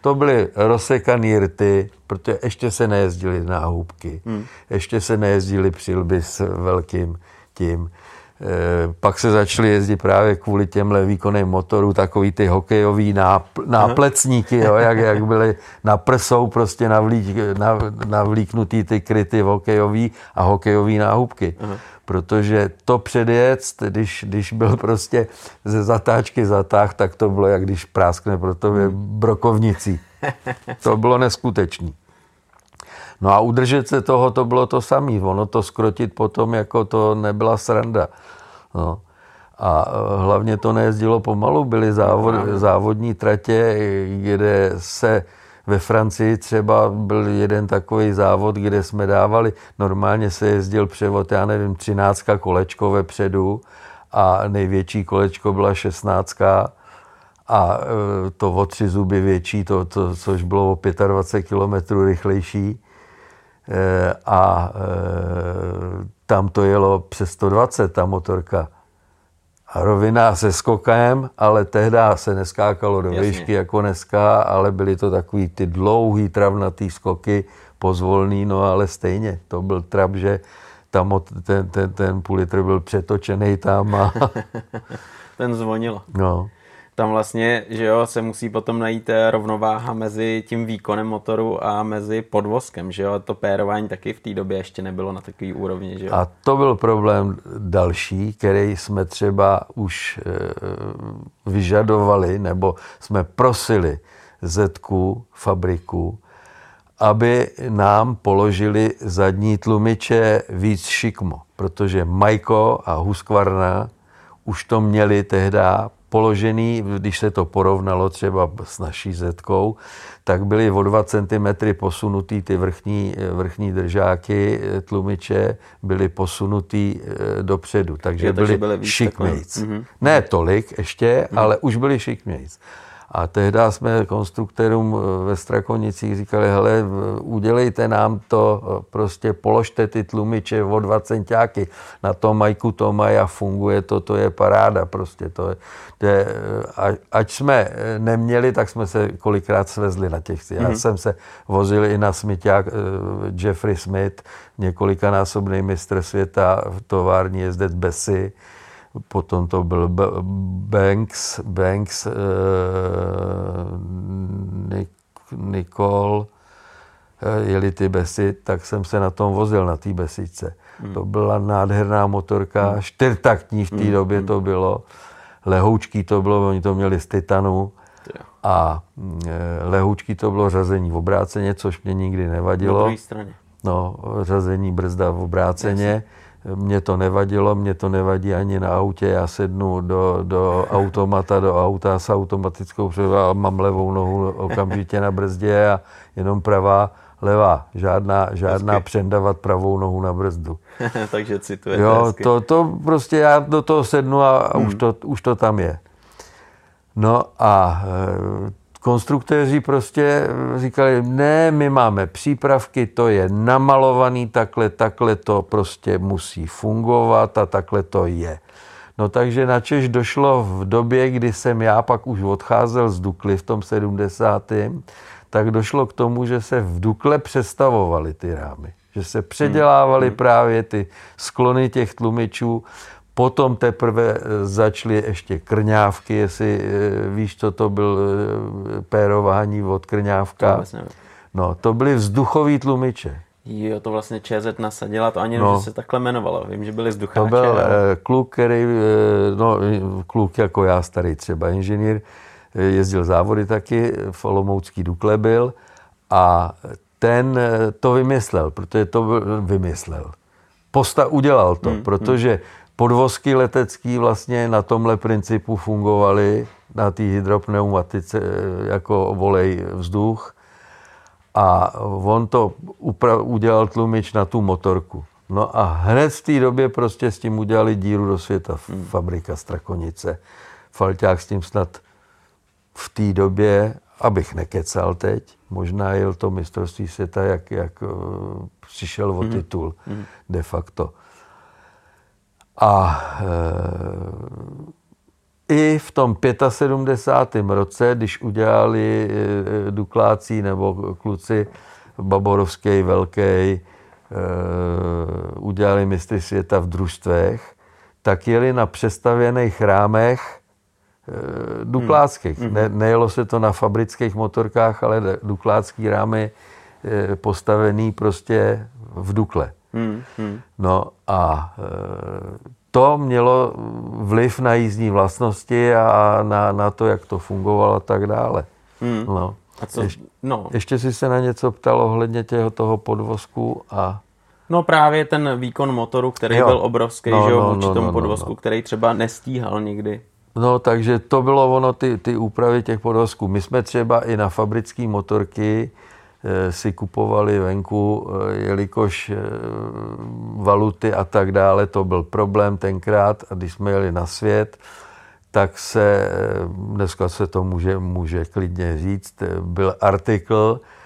To byly rozsekaný rty, protože ještě se nejezdili náhubky, hmm. ještě se nejezdili přilby s velkým tím. Pak se začaly jezdit právě kvůli těmhle výkonným motorů takový ty hokejový nápl, náplecníky, jo, jak, jak byly na prsou prostě navlík, navlíknutý ty kryty hokejový a hokejový náhubky. Aha. Protože to předjet, když, když byl prostě ze zatáčky zatáh, tak to bylo, jak když práskne pro tobě hmm. brokovnicí. To bylo neskutečný. No a udržet se toho, to bylo to samé. Ono to skrotit potom, jako to nebyla sranda. No. A e, hlavně to nejezdilo pomalu, byly závod, závodní tratě, kde se ve Francii třeba byl jeden takový závod, kde jsme dávali, normálně se jezdil převod, já nevím, 13 kolečko vepředu a největší kolečko byla 16 a e, to o tři zuby větší, to, to, což bylo o 25 km rychlejší. Eh, a tam to jelo přes 120, ta motorka. A rovina se skokem, ale tehdy se neskákalo do Jasně. výšky jako dneska, ale byly to takový ty dlouhý travnatý skoky, pozvolný, no ale stejně. To byl trap, že tam ten, ten, ten půl litr byl přetočený tam a... ten zvonilo. No tam vlastně, že jo, se musí potom najít eh, rovnováha mezi tím výkonem motoru a mezi podvozkem, že jo, to pérování taky v té době ještě nebylo na takový úrovni, že jo. A to byl problém další, který jsme třeba už e, vyžadovali, nebo jsme prosili Zetku, fabriku, aby nám položili zadní tlumiče víc šikmo, protože Majko a Husqvarna už to měli tehdy položený, když se to porovnalo třeba s naší zetkou, tak byly o 2 cm posunutý ty vrchní, vrchní držáky tlumiče, byly posunutý eh, dopředu, takže, je, takže byly, byly šikmejc. Mm-hmm. Ne tolik ještě, mm-hmm. ale už byly šikmejc. A tehdy jsme konstruktérům eh, ve Strakonicích říkali, hele, udělejte nám to, eh, prostě položte ty tlumiče o dva centiáky. Na tom majku to mají a funguje to, to je paráda prostě. To je, to je, eh, ať jsme neměli, tak jsme se kolikrát svezli na těch. Já mm-hmm. jsem se vozil i na smyťák Jeffrey Smith, několikanásobný mistr světa v tovární jezdec Besy potom to byl Banks, Banks uh, Nikol, eh, jeli ty besy, tak jsem se na tom vozil, na té besičce. Hmm. To byla nádherná motorka, hmm. čtyřtaktní v té hmm. době to bylo. Lehoučký to bylo, oni to měli z titanu. A e, lehoučký to bylo řazení v obráceně, což mě nikdy nevadilo. Na druhé straně. No, řazení brzda v obráceně. Jasně mě to nevadilo, mě to nevadí ani na autě, já sednu do, do automata, do auta s automatickou předou a mám levou nohu okamžitě na brzdě a jenom pravá, levá, žádná, žádná přendavat pravou nohu na brzdu. Takže cituje. Jo, to, to prostě já do toho sednu a, a hmm. už, to, už to tam je. No a konstruktéři prostě říkali, ne, my máme přípravky, to je namalovaný takhle, takhle to prostě musí fungovat a takhle to je. No takže na Češ došlo v době, kdy jsem já pak už odcházel z Dukly v tom 70. tak došlo k tomu, že se v Dukle přestavovaly ty rámy. Že se předělávaly hmm. právě ty sklony těch tlumičů Potom teprve eh, začaly ještě krňávky, jestli eh, víš, co to byl eh, pérování od krňávka. To no, to byly vzduchový tlumiče. Jo, to vlastně ČZ nasadila, to ani no. že se takhle jmenovalo. Vím, že byli vzducháče. To byl ale... kluk, který, no, kluk jako já, starý třeba inženýr, jezdil závody taky, v Olomoucký Dukle byl a ten to vymyslel, protože to vymyslel. Posta udělal to, hmm, protože hmm podvozky letecký vlastně na tomhle principu fungovaly, na té hydropneumatice jako volej vzduch a on to upra- udělal tlumič na tu motorku. No a hned v té době prostě s tím udělali díru do světa hmm. fabrika Strakonice. Falťák s tím snad v té době, abych nekecal teď, možná jel to mistrovství světa, jak, jak uh, přišel o hmm. titul hmm. de facto. A e, i v tom 75. roce, když udělali e, Dukláci nebo kluci Baborovský, Velký, e, udělali mistry světa v družstvech, tak jeli na přestavěných rámech dukláckých. Hmm. Ne, nejelo se to na fabrických motorkách, ale duklácký rámy postavený prostě v Dukle. Hmm. Hmm. No a e, to mělo vliv na jízdní vlastnosti a na, na to, jak to fungovalo a tak dále. Hmm. No. A co? Ješ, no. Ještě si se na něco ptal ohledně těho toho podvozku a... No právě ten výkon motoru, který jo. byl obrovský, no, že jo, no, vůči no, tomu no, podvozku, no, no. který třeba nestíhal nikdy. No, takže to bylo ono, ty, ty úpravy těch podvozků. My jsme třeba i na fabrické motorky si kupovali venku, e, jelikož e, valuty a tak dále, to byl problém tenkrát. A když jsme jeli na svět, tak se, dneska se to může, může klidně říct, byl artikl, Eh,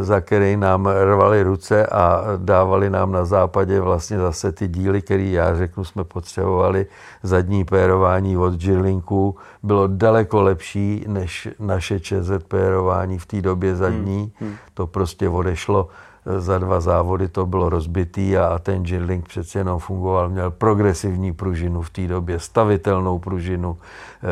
za který nám rvali ruce a dávali nám na západě vlastně zase ty díly, které já řeknu, jsme potřebovali. Zadní pérování od Girlinku bylo daleko lepší než naše ČZ pérování v té době zadní. Hmm, hmm. To prostě odešlo za dva závody to bylo rozbitý a ten Girling přece jenom fungoval, měl progresivní pružinu v té době, stavitelnou pružinu, eh,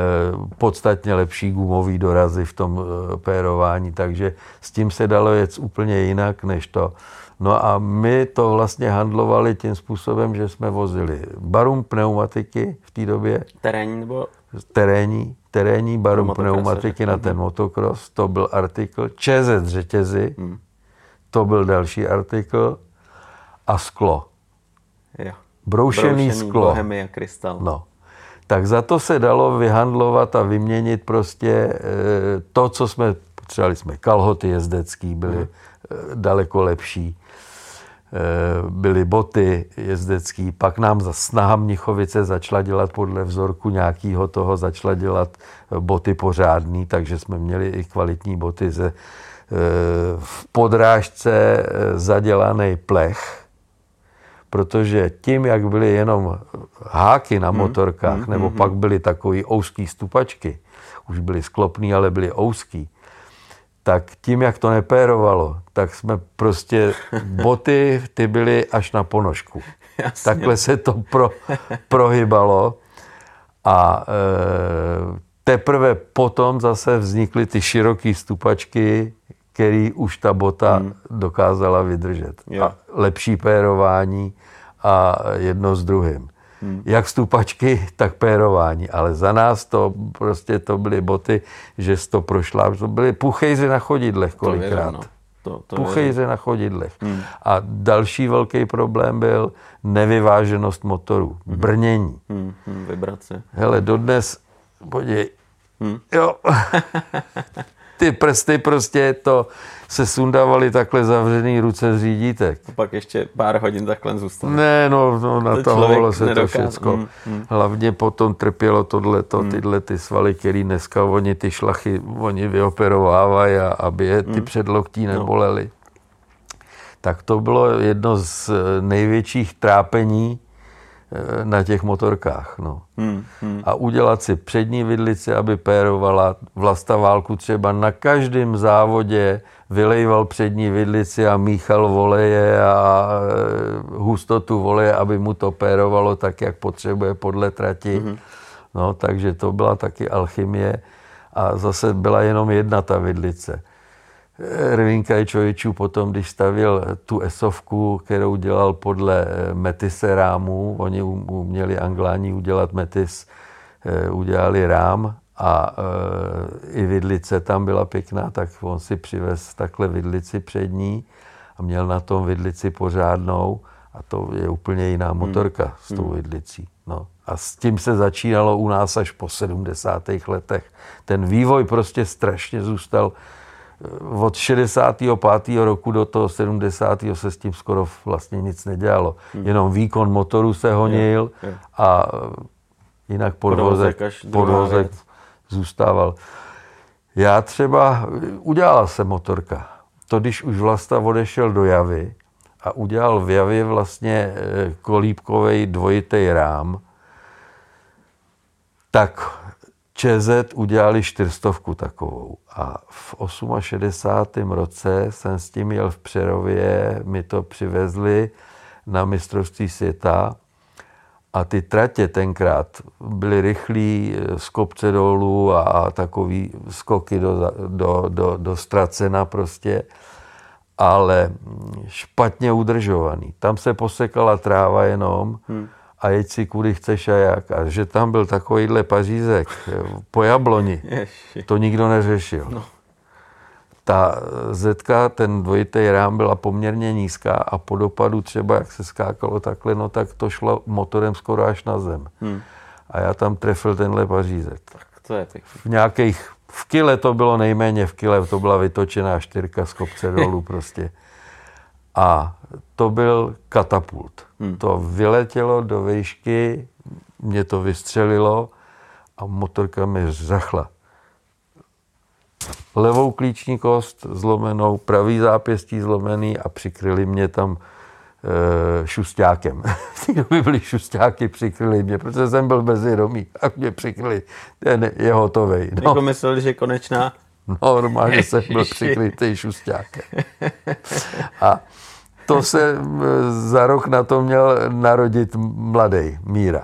podstatně lepší gumový dorazy v tom eh, pérování, takže s tím se dalo jet úplně jinak než to. No a my to vlastně handlovali tím způsobem, že jsme vozili barum pneumatiky v té době. Terénní nebo? Terénní, terénní barum pneumatiky na ten motocross, to byl artikl. ČZ řetězy, hmm to byl další artikl. A sklo. Jo. Broušený, Broušený sklo. Bohemia krystal. No. Tak za to se dalo vyhandlovat a vyměnit prostě e, to, co jsme potřebovali. Jsme kalhoty jezdecký, byly hmm. daleko lepší. E, byly boty jezdecký, pak nám za snaha Mnichovice začala dělat podle vzorku nějakého toho, začala dělat boty pořádný, takže jsme měli i kvalitní boty ze v podrážce eh, zadělaný plech, protože tím, jak byly jenom háky na hmm, motorkách, hmm, nebo hmm, pak byly takové ouský stupačky, už byly sklopný, ale byly ouský, tak tím, jak to nepérovalo, tak jsme prostě boty, ty byly až na ponožku. Jasně. Takhle se to pro, prohybalo a e, teprve potom zase vznikly ty široké stupačky, který už ta bota hmm. dokázala vydržet. Jo. A lepší pérování a jedno s druhým. Hmm. Jak stupačky, tak pérování. Ale za nás to prostě to byly boty, že to prošla. To byly puchejzy na chodidlech kolikrát. To, to, to puchejzy je... na chodidlech. Hmm. A další velký problém byl nevyváženost motorů. Hmm. Brnění. Hmm. Hmm. Vibrace. Hele, dodnes, podívej, hmm. jo. ty prsty prostě to se sundávali takhle zavřený ruce z řídítek. A pak ještě pár hodin takhle zůstalo. Ne, no, no natahovalo se nedokáz... to všecko. Mm, mm. Hlavně potom trpělo tohleto, mm. tyhle ty svaly, které dneska oni ty šlachy, oni vyoperovávají, aby je ty mm. předloktí nebolely. No. Tak to bylo jedno z největších trápení na těch motorkách. No. Hmm, hmm. A udělat si přední vidlici, aby pérovala vlasta válku třeba na každém závodě vylejval přední vidlici a míchal voleje a eh, hustotu voleje, aby mu to pérovalo tak, jak potřebuje podle trati. Hmm. No, takže to byla taky alchymie a zase byla jenom jedna ta vidlice. Rvinka Čojičů potom, když stavil tu esovku, kterou dělal podle eh, Metise rámů, oni uměli angláni udělat Metis, eh, udělali rám a eh, i vidlice tam byla pěkná, tak on si přivez takhle vidlici přední a měl na tom vidlici pořádnou a to je úplně jiná hmm. motorka hmm. s tou hmm. vidlicí. No. A s tím se začínalo u nás až po 70. letech. Ten vývoj prostě strašně zůstal od 65. roku do toho 70. se s tím skoro vlastně nic nedělalo. Hmm. Jenom výkon motoru se honil je, je. a jinak podvozek, podvozek, zůstával. Já třeba, udělala se motorka. To, když už Vlasta odešel do Javy a udělal v Javě vlastně eh, kolíbkový dvojitý rám, tak ČZ udělali čtyřstovku takovou. A v 68. roce jsem s tím jel v Přerově, mi to přivezli na mistrovství světa A ty tratě tenkrát byly rychlý eh, z kopce dolů a, a takový skoky do, do, do, do ztracena prostě, ale špatně udržovaný. Tam se posekala tráva jenom hmm. A jeď si kudy chceš a jak. A že tam byl takovýhle pařízek eh, po jabloni, to nikdo neřešil. No ta zetka, ten dvojitý rám byla poměrně nízká a po dopadu třeba, jak se skákalo takhle, no tak to šlo motorem skoro až na zem. Hmm. A já tam trefil tenhle pařízek. Tak to je pěkný. V nějakých, v kile to bylo nejméně v kile, to byla vytočená čtyřka z kopce dolů prostě. A to byl katapult. Hmm. To vyletělo do výšky, mě to vystřelilo a motorka mi zachla levou klíční kost zlomenou, pravý zápěstí zlomený a přikryli mě tam e, šustákem. v té době byly šustáky, přikryli mě, protože jsem byl bezvědomý a mě přikryli, ten je hotový. No. Jako mysleli, že konečná? No, normálně jsem byl přikrytý šustákem. A to se za rok na to měl narodit mladý Míra.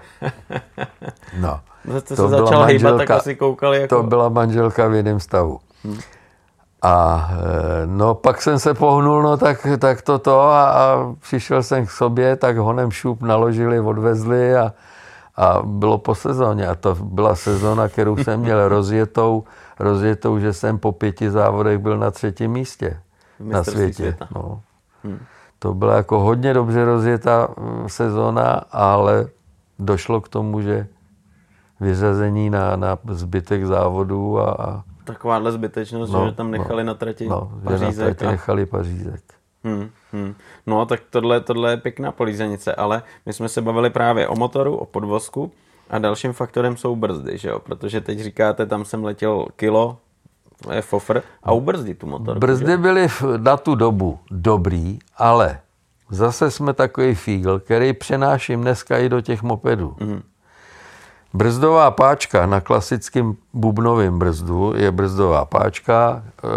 No. To, to se začal hýbat, tak asi koukali jako... To byla manželka v jiném stavu. A e, no pak jsem se pohnul, no tak, tak toto a, a přišel jsem k sobě, tak honem šup naložili, odvezli a, a bylo po sezóně. A to byla sezóna, kterou jsem měl rozjetou, rozjetou, že jsem po pěti závodech byl na třetím místě na světě. Světa. No. Hmm. To byla jako hodně dobře rozjetá mm, sezóna, ale došlo k tomu, že vyřazení na, na zbytek závodů a, a takováhle zbytečnost, no, že tam nechali no, na trati no, pařízek. Že na trati a... nechali pařízek. Hmm, hmm. No tak tohle, tohle je pěkná polízenice, ale my jsme se bavili právě o motoru, o podvozku a dalším faktorem jsou brzdy, že jo? Protože teď říkáte, tam jsem letěl kilo, to je fofr, a ubrzdí tu motor. Brzdy že? byly na tu dobu dobrý, ale zase jsme takový fígl, který přenáším dneska i do těch mopedů. Hmm. Brzdová páčka na klasickém bubnovém brzdu je brzdová páčka e,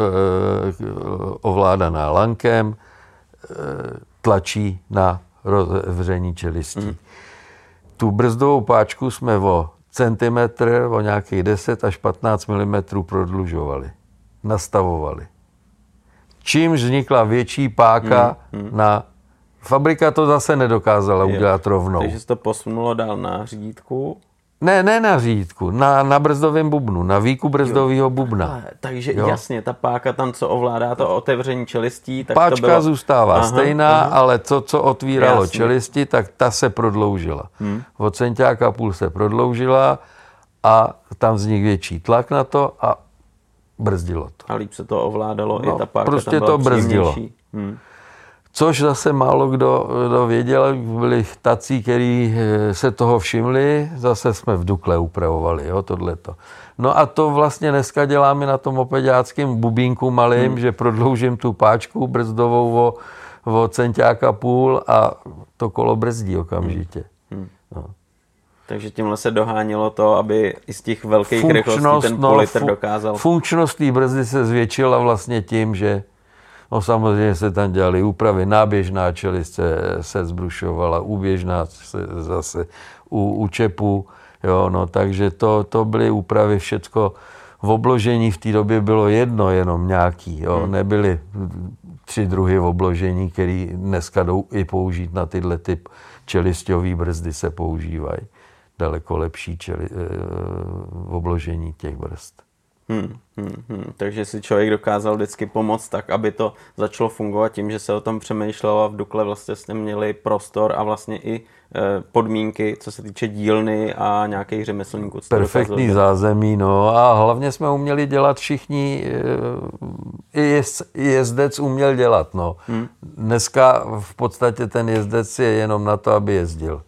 ovládaná lankem, e, tlačí na rozevření čelistí. Mm. Tu brzdovou páčku jsme o centimetr, o nějakých 10 až 15 mm prodlužovali, nastavovali. Čímž vznikla větší páka mm. Mm. na Fabrika to zase nedokázala je. udělat rovnou. Takže se to posunulo dál na řídítku ne, ne na řídku, na, na brzdovém bubnu, na výku brzdového bubna. takže jo. jasně, ta páka tam, co ovládá to otevření čelistí, tak Páčka to bylo... zůstává aha, stejná, aha. ale to, co otvíralo jasně. čelisti, tak ta se prodloužila. Hmm. Od centiáka půl se prodloužila a tam vznikl větší tlak na to a brzdilo to. A líp se to ovládalo, no, i ta páka prostě tam to brzdilo. Hmm. Což zase málo kdo, kdo věděl, byli tací, kteří eh, se toho všimli, zase jsme v Dukle upravovali, jo, tohleto. No a to vlastně dneska děláme na tom opedáckém bubínku malým, hmm. že prodloužím tu páčku brzdovou o, o centiáka půl a to kolo brzdí okamžitě. Hmm. hmm. No. Takže tímhle se dohánilo to, aby i z těch velkých rychlostí ten no, fu- dokázal. Funkčnost té brzdy se zvětšila vlastně tím, že No samozřejmě se tam dělaly úpravy, náběžná čelist se, se zbrušovala, úběžná se zase u, u čepu, jo, no, takže to, to byly úpravy všecko. V obložení v té době bylo jedno jenom nějaký, jo, hmm. nebyly tři druhy obložení, které dneska jdou i použít na tyhle typ čelistový brzdy se používají. Daleko lepší čeli, e, obložení těch brzd. Hmm, hmm, hmm. Takže si člověk dokázal vždycky pomoct tak, aby to začalo fungovat tím, že se o tom přemýšlelo a v Dukle vlastně jste měli prostor a vlastně i e, podmínky, co se týče dílny a nějakých řemeslníků. Perfektní zázemí, no a hlavně jsme uměli dělat všichni, e, i, i jezdec uměl dělat, no. Hmm. Dneska v podstatě ten jezdec je jenom na to, aby jezdil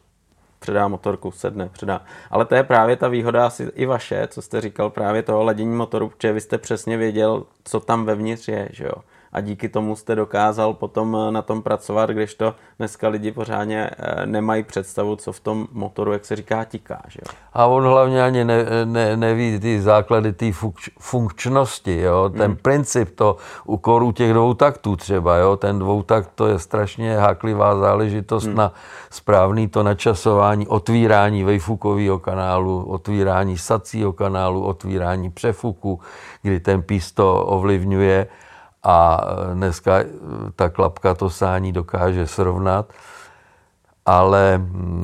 předá motorku, sedne, předá. Ale to je právě ta výhoda asi i vaše, co jste říkal právě toho ladění motoru, protože vy jste přesně věděl, co tam vevnitř je, že jo. A díky tomu jste dokázal potom na tom pracovat, když to dneska lidi pořádně nemají představu, co v tom motoru, jak se říká, tiká. Že jo? A on hlavně ani ne, ne, neví ty základy té funkčnosti, jo? ten hmm. princip to u korů těch dvou taktů třeba, jo? ten dvoutakt to je strašně háklivá záležitost hmm. na správný to načasování, otvírání vejfukového kanálu, otvírání sacího kanálu, otvírání přefuku, kdy ten pís to ovlivňuje a dneska ta klapka to sání dokáže srovnat. Ale mm,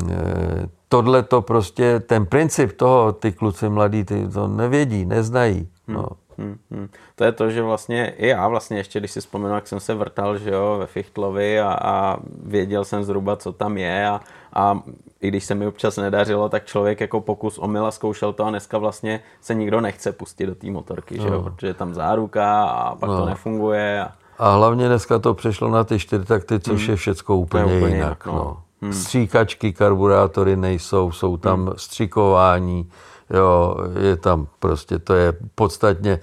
tohle to prostě, ten princip toho, ty kluci mladí, ty to nevědí, neznají. No. Hmm, hmm. To je to, že vlastně i já vlastně ještě, když si vzpomenu, jak jsem se vrtal že jo, ve Fichtlovi a, a věděl jsem zhruba, co tam je a, a i když se mi občas nedařilo, tak člověk jako pokus omyla zkoušel to a dneska vlastně se nikdo nechce pustit do té motorky, no. že jo, no. protože je tam záruka a pak no. to nefunguje. A... a hlavně dneska to přešlo na ty čtyři takty, což hmm. je všecko úplně, úplně jinak. jinak no. No. Hmm. Stříkačky, karburátory nejsou, jsou tam hmm. střikování, jo, je tam prostě, to je podstatně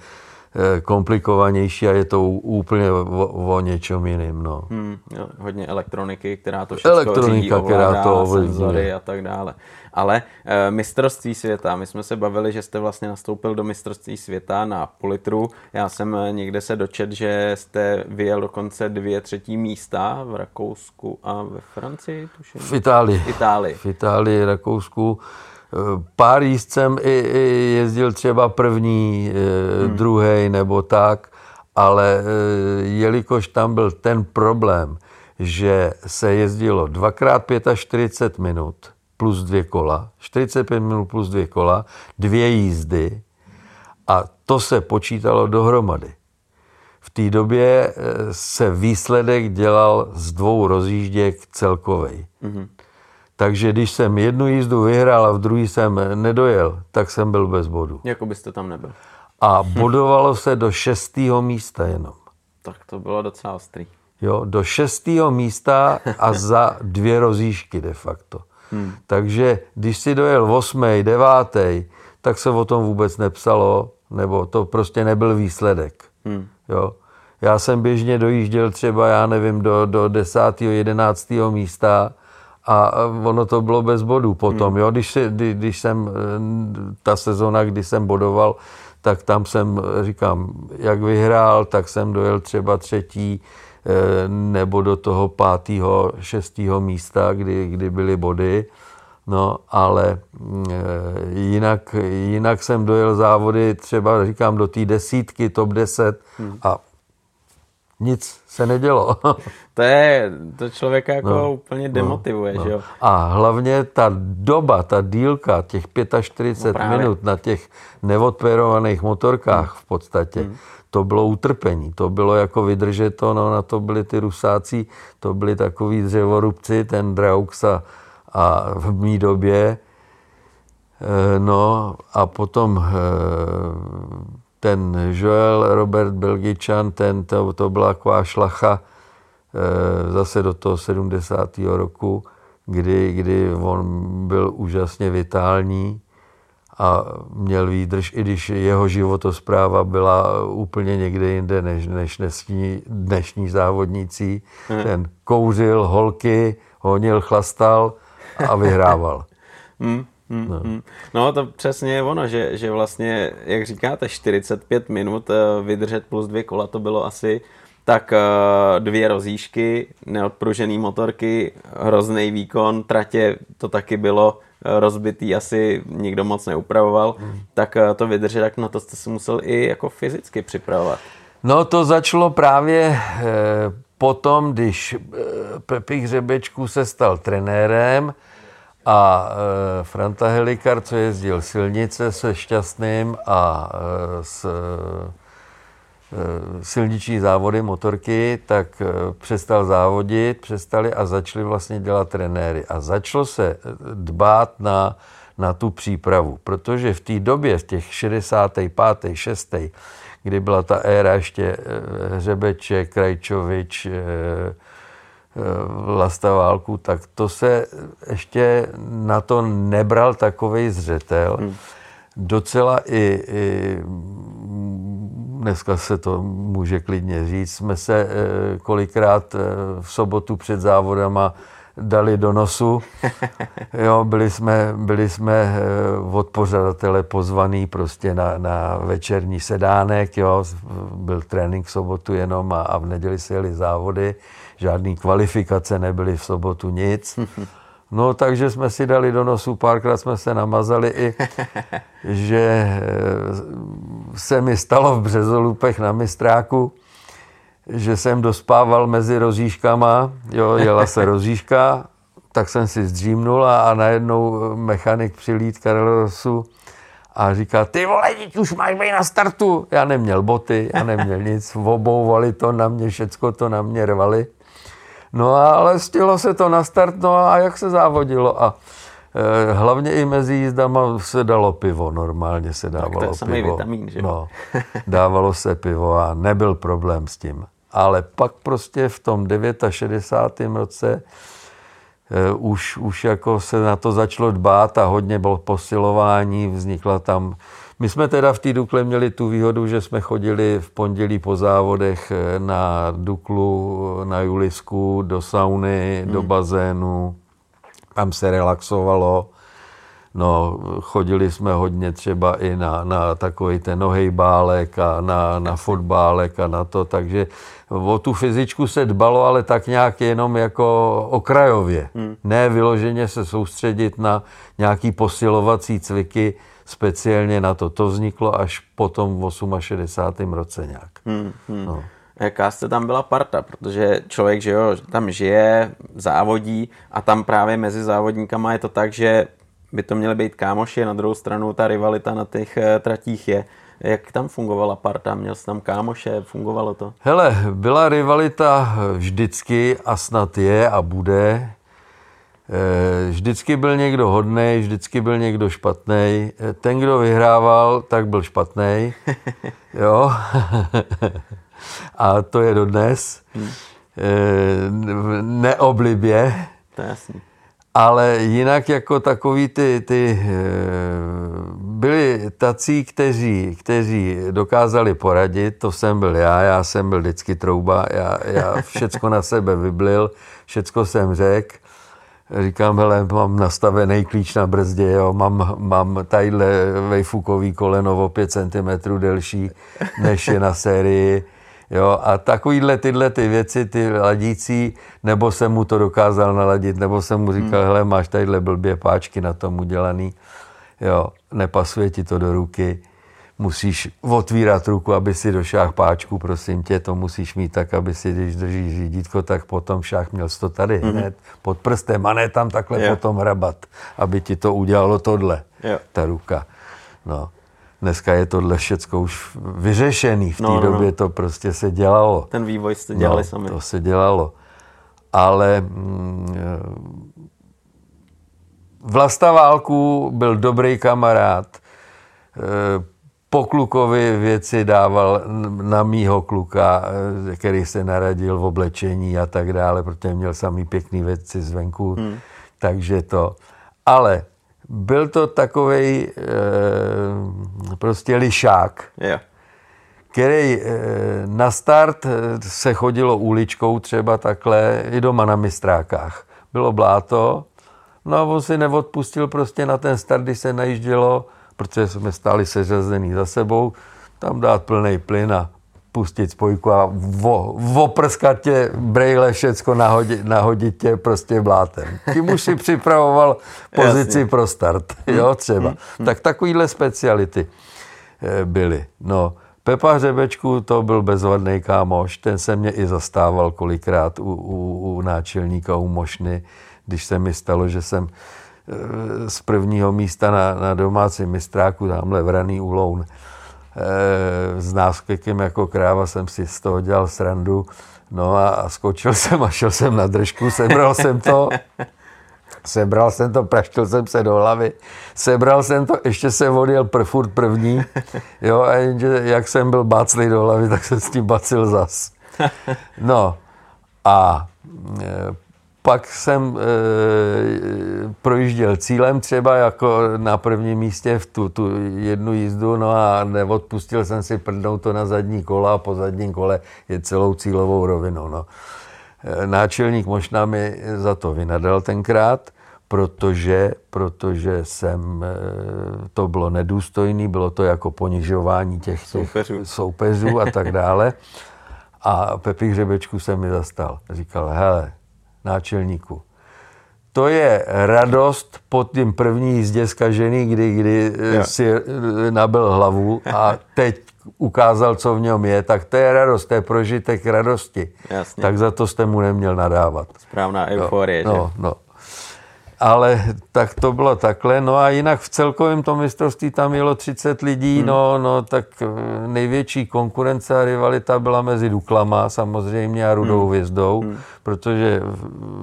komplikovanější a je to úplně o, o něčem jiným. No. Hmm, jo, hodně elektroniky, která to všechno Elektronika, řídí, ovládá, která to senzory a tak dále. Ale e, mistrovství světa, my jsme se bavili, že jste vlastně nastoupil do mistrovství světa na politru. Já jsem eh, někde se dočet, že jste vyjel dokonce dvě třetí místa v Rakousku a ve Francii, tuším. V Itálii. V Itálii. V Itálii, Rakousku. Pár jízd jsem i, i jezdil třeba první, hmm. druhý nebo tak, ale jelikož tam byl ten problém, že se jezdilo dvakrát 45 minut, plus dvě kola, 45 minut plus dvě kola, dvě jízdy a to se počítalo dohromady. V té době eh, se výsledek dělal z dvou rozjížděk celkovej. Mm-hmm. Takže když jsem jednu jízdu vyhrál a v druhý jsem nedojel, tak jsem byl bez bodu. Jako byste tam nebyl. A bodovalo se do šestého místa jenom. Tak to bylo docela ostrý. Jo, do šestého místa a za dvě rozjížky de facto. Hmm. Takže když si dojel 8., 9., tak se o tom vůbec nepsalo, nebo to prostě nebyl výsledek. Hmm. Jo. Já jsem běžně dojížděl třeba, já nevím, do, do 10., 11. místa a ono to bylo bez bodů potom. Hmm. Jo. Když, kdy, když jsem, ta sezona, kdy jsem bodoval, tak tam jsem, říkám, jak vyhrál, tak jsem dojel třeba třetí, Eh, nebo do toho pátého, šestého místa, kdy, kdy byly body. No, ale jinak, jinak jsem dojel závody třeba, říkám, do té desítky, top 10 hmm. a nic se nedělo. to je, to člověka jako no, úplně no, demotivuje, no, že jo? A hlavně ta doba, ta dílka, těch 45 no minut na těch neodperovaných motorkách v podstatě, hmm to bylo utrpení. To bylo jako vydržet to, no na to byli ty rusáci, to byli takový dřevorubci, ten Draux a, a v mý době. E, no a potom e, ten Joel Robert Belgičan, ten, to, to byla taková šlacha e, zase do toho 70. roku, kdy, kdy on byl úžasně vitální a měl výdrž, i když jeho životospráva byla úplně někde jinde než, než dnešní, dnešní závodníci. Hmm. Ten kouřil, holky, honil, chlastal a vyhrával. Hmm. Hmm, no. Hmm. no to přesně je ono, že, že vlastně, jak říkáte, 45 minut eh, vydržet plus dvě kola, to bylo asi tak eh, dvě rozíšky, neodpružený motorky, hrozný výkon, tratě to taky bylo rozbitý, asi nikdo moc neupravoval, hmm. tak eh, to vydržet, tak na to jste se musel i jako fyzicky připravovat. No to začalo právě eh, potom, když eh, Pepi Hřebečku se stal trenérem a Franta Helikar, co jezdil silnice se Šťastným a s Eh, silniční závody, motorky, tak eh, přestal závodit, přestali a začali vlastně dělat trenéry. A začalo se dbát na, na tu přípravu, protože v té době, v těch 65. 6. kdy byla ta éra ještě Hřebeček, Krajčovič, Vlasta Válku, tak to se ještě na to nebral takový zřetel. Hmm. Docela i, i dneska se to může klidně říct, jsme se kolikrát v sobotu před závodama dali do nosu. Jo, byli jsme, byli jsme eh, od pořadatele pozvaný prostě na, na večerní sedánek, jo, byl trénink v sobotu jenom a, a v neděli se jeli závody, žádný kvalifikace nebyly v sobotu nic. No, takže jsme si dali do nosu, párkrát jsme se namazali i, že eh, se mi stalo v Březolupech na Mistráku, že jsem dospával mezi rozíškama, jo, jela se rozíška, tak jsem si zdřímnul a, a najednou mechanik přilít Karlosu a říká, ty vole, teď už máš být na startu. Já neměl boty, já neměl nic, obouvali to na mě, všecko to na mě rvali. No ale stilo se to na start, no a jak se závodilo a e, hlavně i mezi jízdama se dalo pivo, normálně se dávalo tak to je pivo. Vitamin, že? No, dávalo se pivo a nebyl problém s tím ale pak prostě v tom 69. roce uh, už, už jako se na to začalo dbát a hodně bylo posilování, vznikla tam my jsme teda v té Dukle měli tu výhodu, že jsme chodili v pondělí po závodech eh, na Duklu, na Julisku, do sauny, hmm. do bazénu. Tam se relaxovalo. No, chodili jsme hodně třeba i na, na takový ten nohejbálek a na, na fotbálek a na to, takže o tu fyzičku se dbalo, ale tak nějak jenom jako okrajově. Hmm. Ne vyloženě se soustředit na nějaký posilovací cviky, speciálně na to. To vzniklo až potom v 68. roce nějak. Hmm, hmm. No. Jaká jste tam byla parta, protože člověk, že jo, tam žije, závodí a tam právě mezi závodníkama je to tak, že by to měly být kámoši, na druhou stranu ta rivalita na těch eh, tratích je. Jak tam fungovala parta? Měl jsi tam kámoše? Fungovalo to? Hele, byla rivalita vždycky a snad je a bude. Eh, vždycky byl někdo hodný, vždycky byl někdo špatný. Eh, ten, kdo vyhrával, tak byl špatný. Jo. a to je dodnes. Hmm. Neoblibě. To je jasný ale jinak jako takový ty, ty eh, byli tací, kteří, kteří dokázali poradit, to jsem byl já, já jsem byl vždycky trouba, já, já všecko na sebe vyblil, všecko jsem řekl, říkám, hele, mám nastavený klíč na brzdě, jo, mám, mám tadyhle vejfukový koleno o 5 cm delší, než je na sérii, Jo, a takovýhle tyhle ty věci, ty ladící, nebo jsem mu to dokázal naladit, nebo jsem mu říkal, hmm. hele, máš tadyhle blbě páčky na tom udělaný, jo, nepasuje ti to do ruky, musíš otvírat ruku, aby si došáhl páčku, prosím tě, to musíš mít tak, aby si, když držíš řídítko, tak potom šách měl to tady hmm. hned pod prstem a ne tam takhle jo. potom hrabat, aby ti to udělalo tohle, jo. ta ruka. No. Dneska je tohle všecko už vyřešený. V té no, no, době no. to prostě se dělalo. Ten vývoj jste dělali no, sami. To se dělalo. Ale mm, Vlasta Válku byl dobrý kamarád. Po klukovi věci dával na mýho kluka, e, který se naradil v oblečení a tak dále, protože měl samý pěkný věci zvenku. Hmm. Takže to. Ale byl to takový e, prostě lišák, yeah. který e, na start eh, se chodilo uličkou třeba takhle i doma na mistrákách. Bylo bláto, no a on si neodpustil prostě na ten start, když se najíždělo, protože jsme stáli seřazený za sebou, tam dát plný plyn a pustit spojku a vo, voprskat tě brejle, všecko nahodit, nahodit tě prostě blátem. Tím už si připravoval pozici Jasně. pro start, jo, hmm. třeba. Hmm. Tak takovýhle speciality eh, byly. No, Pepa Hřebečku to byl bezvadný kámoš, ten se mě i zastával kolikrát u, u, u náčelníka, u Mošny, když se mi stalo, že jsem z prvního místa na, na domácím mistráku, tamhle v raný uloun, Eh, s náskvěkem jako kráva jsem si z toho dělal srandu. No a skočil jsem a šel jsem na držku, sebral jsem to, sebral jsem to, praštil jsem se do hlavy, sebral jsem to, ještě se odjel pr, furt první, jo, a jenže jak jsem byl báclý do hlavy, tak jsem s tím bacil zas. No a e, pak jsem e, projížděl cílem třeba jako na prvním místě v tu, tu jednu jízdu, no a neodpustil jsem si prdnout to na zadní kola a po zadním kole je celou cílovou rovinu. No. E, náčelník možná mi za to vynadal tenkrát, protože, protože jsem, e, to bylo nedůstojný, bylo to jako ponižování těch, těch soupeřů. soupeřů a tak dále. A Pepi Hřebečku se mi zastal. Říkal, hele, náčelníku, to je radost po tím první jízdě zkažený, kdy, kdy yeah. si eh, nabil hlavu a teď ukázal, co v něm je, tak to je radost, to je prožitek radosti. Jasně. Tak za to jste mu neměl nadávat. Správná euforie, no, že? No, no ale tak to bylo takhle. No a jinak v celkovém tom mistrovství tam jelo 30 lidí, hmm. no, no tak eh, největší konkurence a rivalita byla mezi Duklama samozřejmě a Rudou hmm. hvězdou, hmm. protože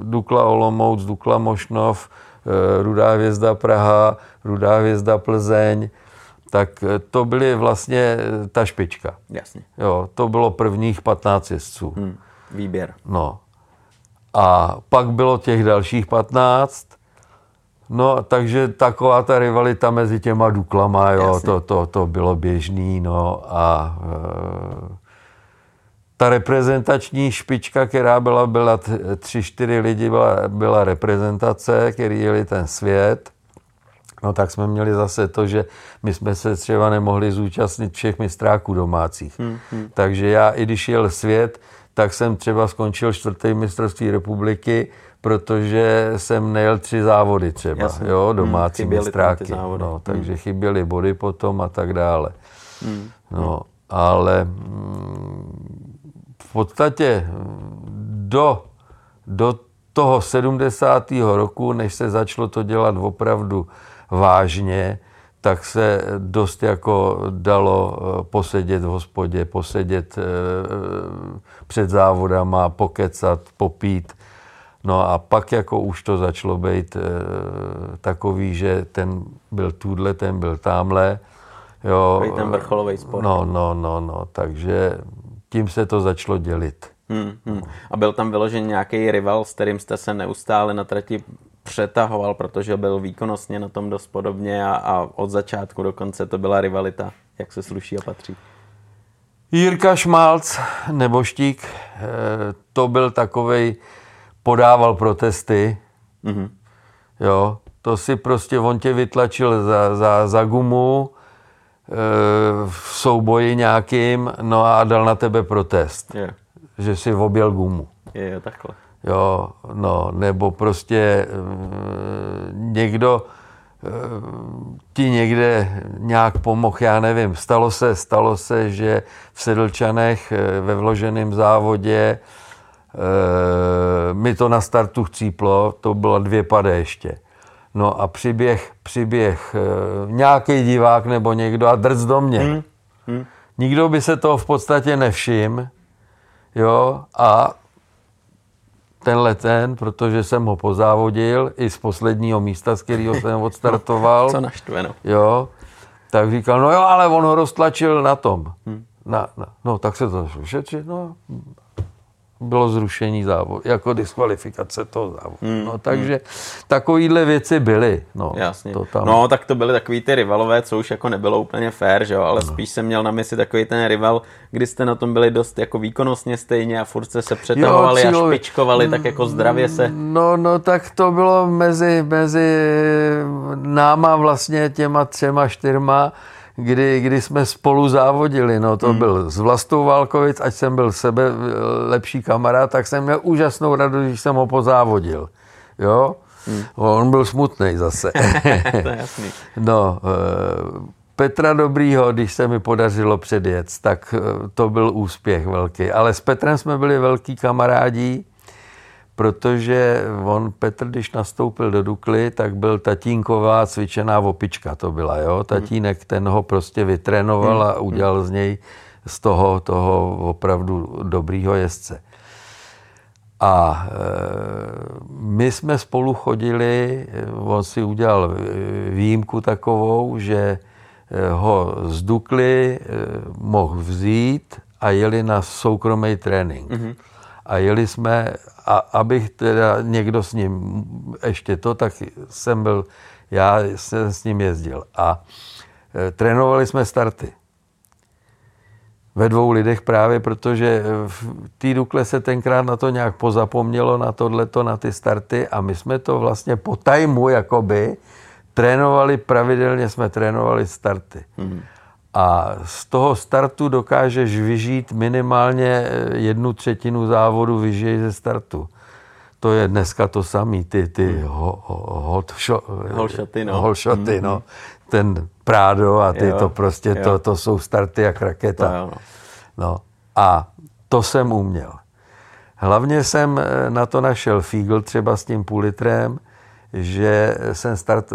Dukla Olomouc, Dukla Mošnov, eh, Rudá hvězda Praha, Rudá hvězda Plzeň, tak eh, to byly vlastně ta špička. Jasně. Jo, to bylo prvních 15 jezdců. Hmm. Výběr. No. A pak bylo těch dalších 15 No, takže taková ta rivalita mezi těma Duklama, jo, to, to, to bylo běžný, no a e, ta reprezentační špička, která byla, byla tři, čtyři lidi, byla, byla reprezentace, který jeli ten svět. No tak jsme měli zase to, že my jsme se třeba nemohli zúčastnit všech mistráků domácích. Hmm, hmm. Takže já, i když jel svět, tak jsem třeba skončil čtvrtý mistrovství republiky, protože jsem nejel tři závody třeba, Jasně. jo, hmm, domácí hmm, mistráky. No, takže hmm. chyběly body potom a tak dále. Hmm. No, ale mm, v podstatě do, do toho 70. roku, než se začalo to dělat opravdu vážně, tak se dost jako dalo eh, posedět v hospodě, posedět eh, před závodama, pokecat, popít. No a pak jako už to začalo být e, takový, že ten byl tuhle, ten byl tamhle. Jo, ten vrcholový sport. No, no, no, no, takže tím se to začalo dělit. Hmm, hmm. A byl tam vyložen nějaký rival, s kterým jste se neustále na trati přetahoval, protože byl výkonnostně na tom dost podobně a, a od začátku do konce to byla rivalita, jak se sluší a patří. Jirka Šmálc, neboštík, eh, to byl takovej, podával protesty, mm-hmm. jo, to si prostě, on tě vytlačil za, za, za gumu e, v souboji nějakým, no a dal na tebe protest, yeah. že si objel gumu. Je, je takhle. Jo, no, nebo prostě e, někdo e, ti někde nějak pomohl, já nevím. Stalo se, stalo se, že v Sedlčanech ve vloženém závodě mi to na startu chcíplo, to bylo dvě pade ještě. No a přiběh, přiběh e, nějaký divák nebo někdo a drc do mě. Hmm. Hmm. Nikdo by se toho v podstatě nevšim, jo, a tenhle ten, protože jsem ho pozávodil i z posledního místa, z kterého jsem odstartoval. Co naštve, no. Jo, tak říkal, no jo, ale on ho roztlačil na tom. Hmm. Na, na, no, tak se to šetřit, no, bylo zrušení závodu, jako diskvalifikace toho závodu. Hmm, no, takže hmm. takovýhle věci byly. No, Jasně. To tam... no, tak to byly takový ty rivalové, co už jako nebylo úplně fair, že jo? ale no. spíš jsem měl na mysli takový ten rival, kdy jste na tom byli dost jako výkonnostně stejně a furt se přetahovali jo, a špičkovali, tak jako zdravě se. No, no, tak to bylo mezi, mezi náma vlastně těma třema, čtyřma, kdy, kdy jsme spolu závodili. No, to hmm. byl z Vlastou Válkovic, ať jsem byl sebe lepší kamarád, tak jsem měl úžasnou radost, když jsem ho pozávodil. Jo? Hmm. On byl smutný zase. to je jasný. No, eh, Petra Dobrýho, když se mi podařilo předjet, tak eh, to byl úspěch velký. Ale s Petrem jsme byli velký kamarádi protože on, Petr, když nastoupil do Dukly, tak byl tatínková cvičená opička, to byla, jo. Tatínek ten ho prostě vytrénoval a udělal z něj z toho, toho opravdu dobrýho jezdce. A e, my jsme spolu chodili, on si udělal výjimku takovou, že e, ho z Dukly e, mohl vzít a jeli na soukromý trénink. Mm-hmm A jeli jsme, a abych teda někdo s ním ještě to, tak jsem byl, já jsem s ním jezdil. A e, trénovali jsme starty ve dvou lidech právě, protože v té Dukle se tenkrát na to nějak pozapomnělo, na tohleto, na ty starty a my jsme to vlastně po tajmu jakoby trénovali, pravidelně jsme trénovali starty. Mm. A z toho startu dokážeš vyžít minimálně jednu třetinu závodu vyžij ze startu. To je dneska to samý, ty, ty hmm. ho, ho, hot holšoty, no. holšoty, no. Hmm. Ten Prádo a ty jo, to prostě, to, to jsou starty jak raketa. To jo, no. no. A to jsem uměl. Hlavně jsem eh, na to našel fígl třeba s tím půl litrem, že jsem start,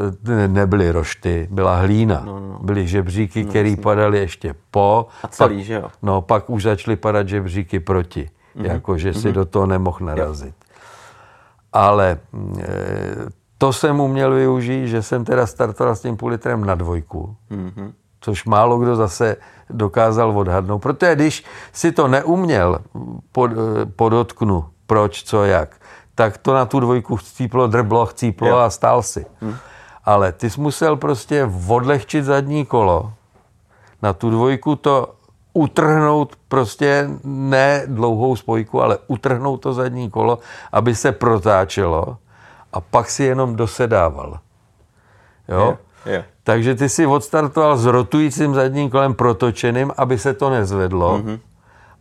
nebyly rošty, byla hlína, no, no. byly žebříky, no, které padaly ještě po. A celý, pak, že jo? No, pak už začaly padat žebříky proti, mm-hmm. jako že si mm-hmm. do toho nemohl narazit. Jo. Ale e, to jsem uměl využít, že jsem teda startoval s tím půl litrem na dvojku, mm-hmm. což málo kdo zase dokázal odhadnout. Protože když si to neuměl, pod, eh, podotknu, proč, co, jak, tak to na tu dvojku chcíplo, drblo, chcíplo jo. a stál si. Hmm. Ale ty jsi musel prostě odlehčit zadní kolo, na tu dvojku to utrhnout prostě ne dlouhou spojku, ale utrhnout to zadní kolo, aby se protáčelo a pak si jenom dosedával. Jo? Je, je. Takže ty si odstartoval s rotujícím zadním kolem protočeným, aby se to nezvedlo. Mm-hmm.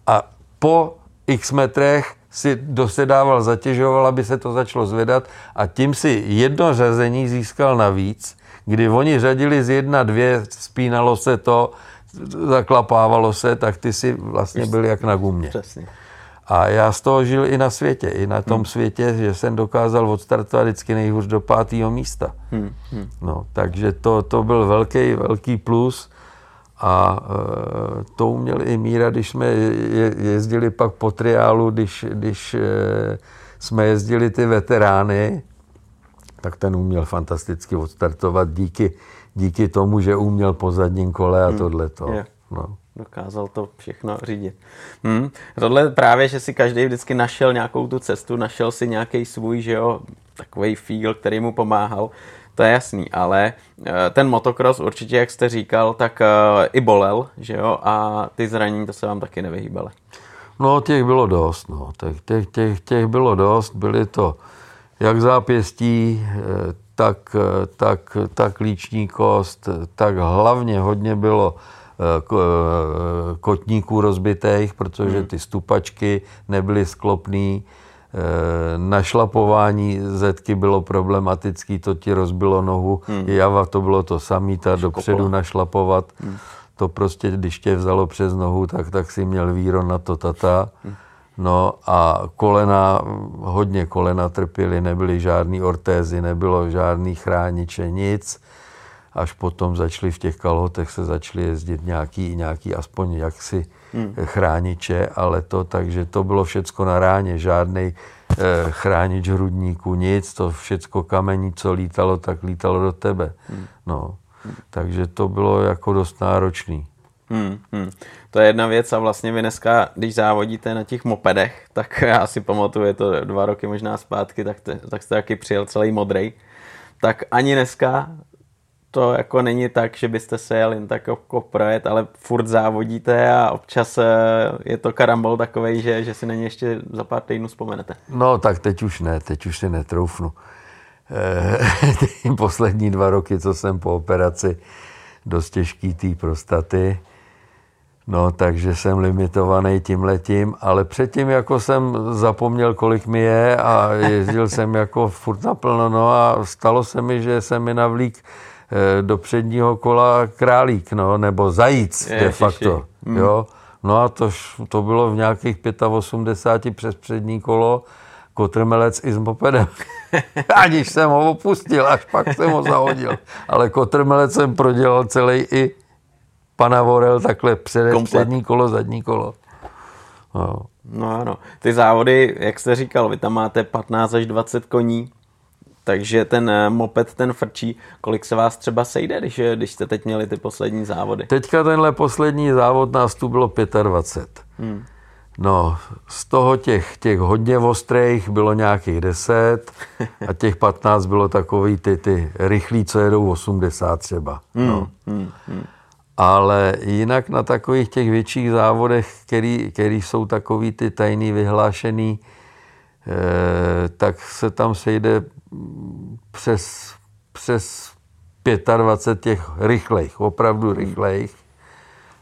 A po x metrech si dosedával, zatěžoval, aby se to začalo zvedat a tím si jedno řazení získal navíc, kdy oni řadili z jedna, dvě, spínalo se to, zaklapávalo se, tak ty si vlastně byl jak na gumě. Přesně. A já z toho žil i na světě, i na tom hmm. světě, že jsem dokázal odstartovat vždycky nejhůř do pátého místa. Hmm. Hmm. No, takže to, to byl velký, velký plus. A e, to uměl i Míra, když jsme je, jezdili pak po triálu, když, když e, jsme jezdili ty veterány, tak ten uměl fantasticky odstartovat díky, díky tomu, že uměl po zadním kole a hmm. tohleto. Yeah. No dokázal to všechno řídit. Hmm. Tohle právě, že si každý vždycky našel nějakou tu cestu, našel si nějaký svůj, že jo, takový feel, který mu pomáhal, to je jasný, ale eh, ten motocross určitě, jak jste říkal, tak eh, i bolel, že jo, a ty zranění, to se vám taky nevyhýbaly. No, těch bylo dost, no. Těch, těch, těch, těch bylo dost, byly to jak zápěstí, eh, tak, tak, tak líční kost, tak hlavně hodně bylo kotníků rozbitých, protože hmm. ty stupačky nebyly sklopný. Eh, našlapování zetky bylo problematický, to ti rozbilo nohu. Hmm. Java to bylo to samý, ta Škopolo. dopředu našlapovat. Hmm. To prostě, když tě vzalo přes nohu, tak, tak si měl víro na to tata. Hmm. No a kolena, hodně kolena trpěly, nebyly žádný ortézy, nebylo žádný chrániče, nic až potom začali v těch kalhotech se začali jezdit nějaký, nějaký aspoň jaksi hmm. chrániče, ale to, takže to bylo všecko na ráně, žádný eh, chránič hrudníku, nic, to všecko kamení, co lítalo, tak lítalo do tebe. Hmm. No, hmm. takže to bylo jako dost náročný. Hmm, hmm. To je jedna věc a vlastně vy dneska, když závodíte na těch mopedech, tak já si pamatuju, je to dva roky možná zpátky, tak, te, tak jste taky přijel celý modrej. Tak ani dneska to jako není tak, že byste se jel jen tak jako projet, ale furt závodíte a občas eh, je to karambol takovej, že, že si na ně ještě za pár týdnů vzpomenete. No tak teď už ne, teď už si netroufnu. E, poslední dva roky, co jsem po operaci dost těžký té prostaty, no takže jsem limitovaný tím letím, ale předtím jako jsem zapomněl, kolik mi je a jezdil jsem jako furt naplno, no a stalo se mi, že jsem mi navlík Eh, do předního kola králík, no, nebo zajíc je, de facto. Hmm. Jo? No a to, to bylo v nějakých 85 přes přední kolo, kotrmelec i s mopedem. Aniž jsem ho opustil, až pak jsem ho zahodil. Ale kotrmelec jsem prodělal celý i pana Vorel takhle před, přední kolo, zadní kolo. No. no ano. Ty závody, jak jste říkal, vy tam máte 15 až 20 koní takže ten eh, moped, ten frčí, kolik se vás třeba sejde, když, eh, když jste teď měli ty poslední závody? Teďka tenhle poslední závod nás tu bylo 25. Hmm. No, z toho těch, těch hodně ostrých bylo nějakých 10 a těch 15 bylo takový ty, ty rychlí, co jedou 80 třeba. No. Mm, mm, mm. Ale jinak na takových těch větších závodech, který, který jsou takový ty tajný vyhlášený, tak se tam sejde přes, přes 25 těch rychlejch, opravdu rychlejch.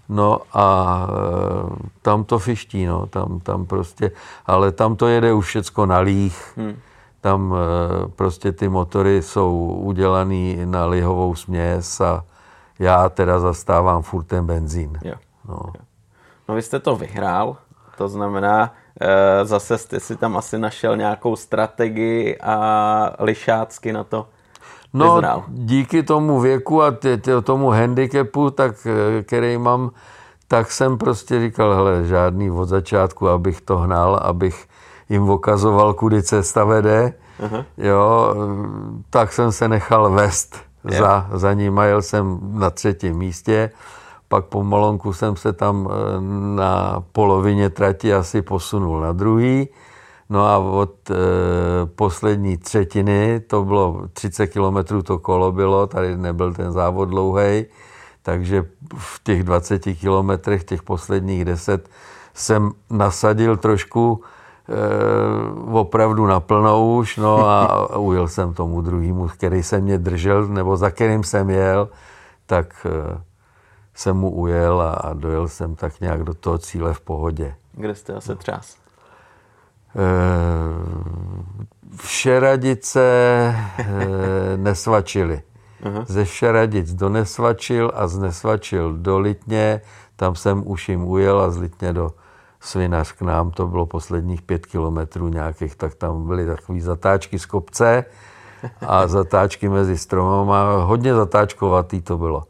No a e, tam to fiští, no, tam, tam prostě, ale tam to jede už všecko na líh. Hmm. Tam e, prostě ty motory jsou udělaný na lihovou směs a já teda zastávám furt ten benzín. Jo. No. no vy jste to vyhrál, to znamená, zase jste si tam asi našel nějakou strategii a lišácky na to No, vyzrál. díky tomu věku a tě, tě, tomu handicapu, tak, eh, který mám, tak jsem prostě říkal, hele, žádný od začátku, abych to hnal, abych jim ukazoval, kudy cesta vede. Uh-huh. Jo, tak jsem se nechal vést za, za ním a jel jsem na třetím místě. Pak pomalonku jsem se tam eh, na polovině trati asi posunul na druhý. No a od e, poslední třetiny, to bylo 30 kilometrů to kolo bylo, tady nebyl ten závod dlouhý, takže v těch 20 kilometrech, těch posledních 10, jsem nasadil trošku e, opravdu naplnou už, no a ujel jsem tomu druhému, který se mě držel, nebo za kterým jsem jel, tak e, jsem mu ujel a, a dojel jsem tak nějak do toho cíle v pohodě. Kde jste asi třás? Všeradice eh, nesvačili. Ze Všeradic do Nesvačil a z Nesvačil do Litně, tam jsem už jim ujel a z Litně do Svinař k nám, to bylo posledních pět kilometrů nějakých, tak tam byly takové zatáčky z kopce a zatáčky mezi stromama, hodně zatáčkovatý to bylo.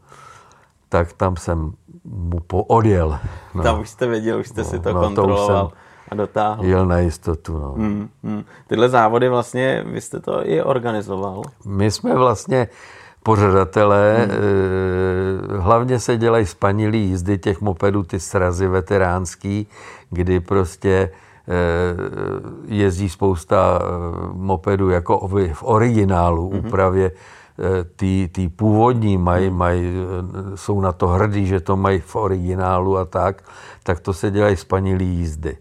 Tak tam jsem mu odjel. No. Tam už jste věděl, už jste no, si to no, kontroloval. To a dotáhl. Jel na jistotu, no. Hmm, hmm. Tyhle závody vlastně, vy jste to i organizoval. My jsme vlastně pořadatelé, hmm. Eh, hlavně se dělají spanilý jízdy těch mopedů, ty srazy veteránský, kdy prostě eh, jezdí spousta eh, mopedů jako v originálu, hmm. úpravě ty, ty původní mají, hmm. mají, jsou na to hrdí, že to mají v originálu a tak, tak to se dělají spanilý jízdy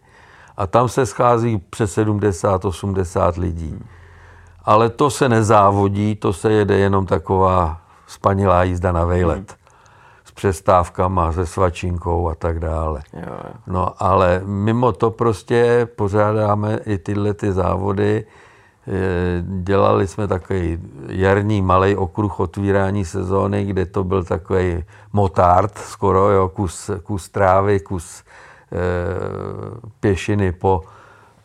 a tam se schází přes 70-80 lidí. Ale to se nezávodí, to se jede jenom taková spanilá jízda na vejlet. Hmm. S přestávkama, se svačinkou a tak dále. Jo, jo. No ale mimo to prostě pořádáme i tyhle ty závody. Eh, dělali jsme takový jarní malý okruh otvírání sezóny, kde to byl takový motard skoro, jo, kus, kus trávy, kus Eh, pěšiny po,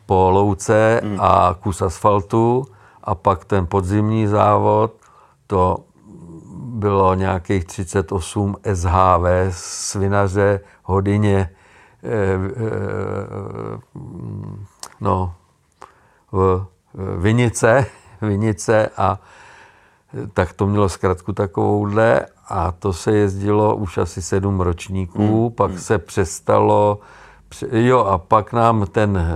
po louce hmm. a kus asfaltu a pak ten podzimní závod, to bylo nějakých 38 SHV, svinaře, hodině, eh, eh, no, v Vinice, Vinice a tak to mělo zkrátku takovouhle a to se jezdilo už asi sedm ročníků, hmm. pak hmm. se přestalo, jo a pak nám ten, eh,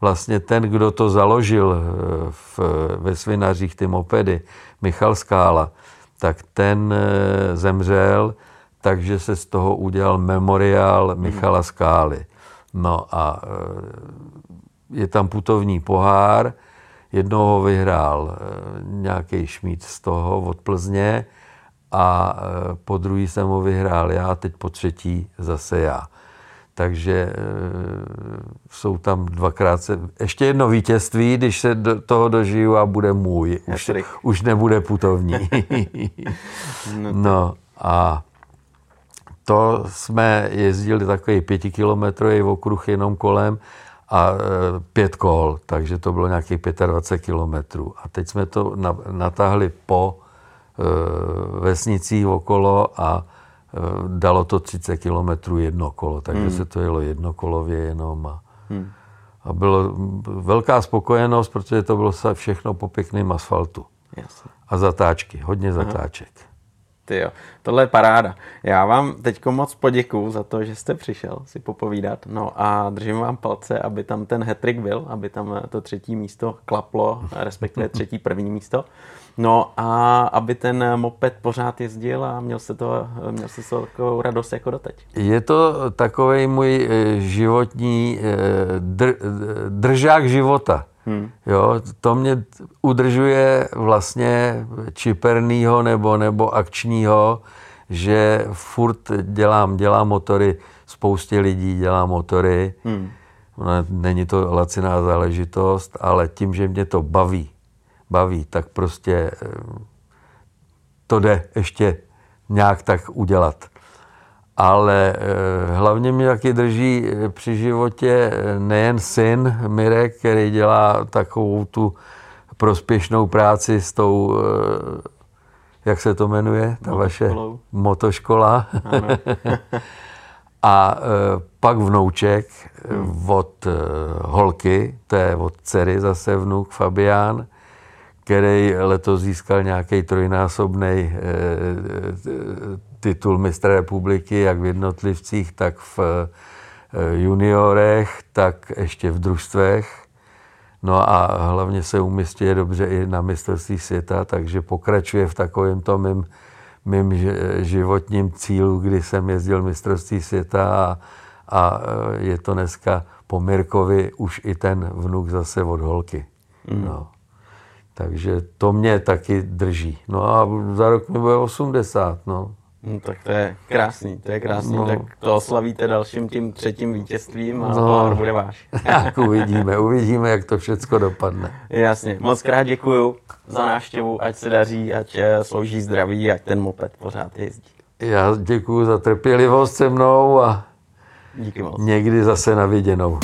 vlastně ten, kdo to založil eh, v, ve Svinařích, ty mopedy, Michal Skála, tak ten eh, zemřel, takže se z toho udělal memoriál hmm. Michala Skály. No a je tam putovní pohár, Jednoho vyhrál eh, nějaký šmít z toho od Plzně a eh, po druhý jsem ho vyhrál já, teď po třetí zase já. Takže eh, jsou tam dvakrát se... Ještě jedno vítězství, když se do toho dožiju a bude můj. Už, už nebude putovní. no, no a to jsme jezdili takový pětikilometrový okruh jenom kolem a e, pět kol, takže to bylo nějakých 25 kilometrů. A teď jsme to natáhli po e, vesnicích okolo a e, dalo to 30 kilometrů jedno kolo, takže hmm. se to jelo jednokolově jenom. A, hmm. a bylo velká spokojenost, protože to bylo všechno po pěkném asfaltu. Jasně. A zatáčky, hodně zatáček. Aha. Ty jo, tohle je paráda. Já vám teď moc poděkuju za to, že jste přišel si popovídat. No a držím vám palce, aby tam ten hetrik byl, aby tam to třetí místo klaplo, respektive třetí první místo. No a aby ten moped pořád jezdil a měl se to, měl se to takovou radost jako doteď. Je to takový můj eh, životní eh, dr, držák života. Hmm. Jo, to mě udržuje vlastně čiperného nebo, nebo akčního, že furt dělám, dělám motory, spoustě lidí dělá motory. Hmm. Není to laciná záležitost, ale tím, že mě to baví, baví, tak prostě eh, to jde ještě nějak tak udělat. Ale eh, hlavně mě taky drží eh, při životě nejen syn Mirek, který dělá takovou tu prospěšnou práci s tou, jak se to jmenuje, ta vaše motoškola. A pak vnouček hmm. od holky, to je od dcery zase vnuk Fabián, který letos získal nějaký trojnásobný eh, eh, titul mistra republiky, jak v jednotlivcích, tak v eh, juniorech, tak ještě v družstvech. No a hlavně se umistuje dobře i na mistrovství světa, takže pokračuje v takovém tom mým, mým životním cílu, kdy jsem jezdil mistrovství světa a, a je to dneska po Mirkovi už i ten vnuk zase od holky. Mm. No. Takže to mě taky drží. No a za rok mi bude 80, no. No, tak to je krásný, to je krásný. No. Tak to oslavíte dalším tím třetím vítězstvím a no. bude váš. Jak uvidíme, uvidíme, jak to všechno dopadne. Jasně, moc krát děkuju za návštěvu, ať se daří, ať eh, slouží zdraví, ať ten moped pořád jezdí. Já děkuji za trpělivost se mnou a Díky moc. někdy zase na viděnou.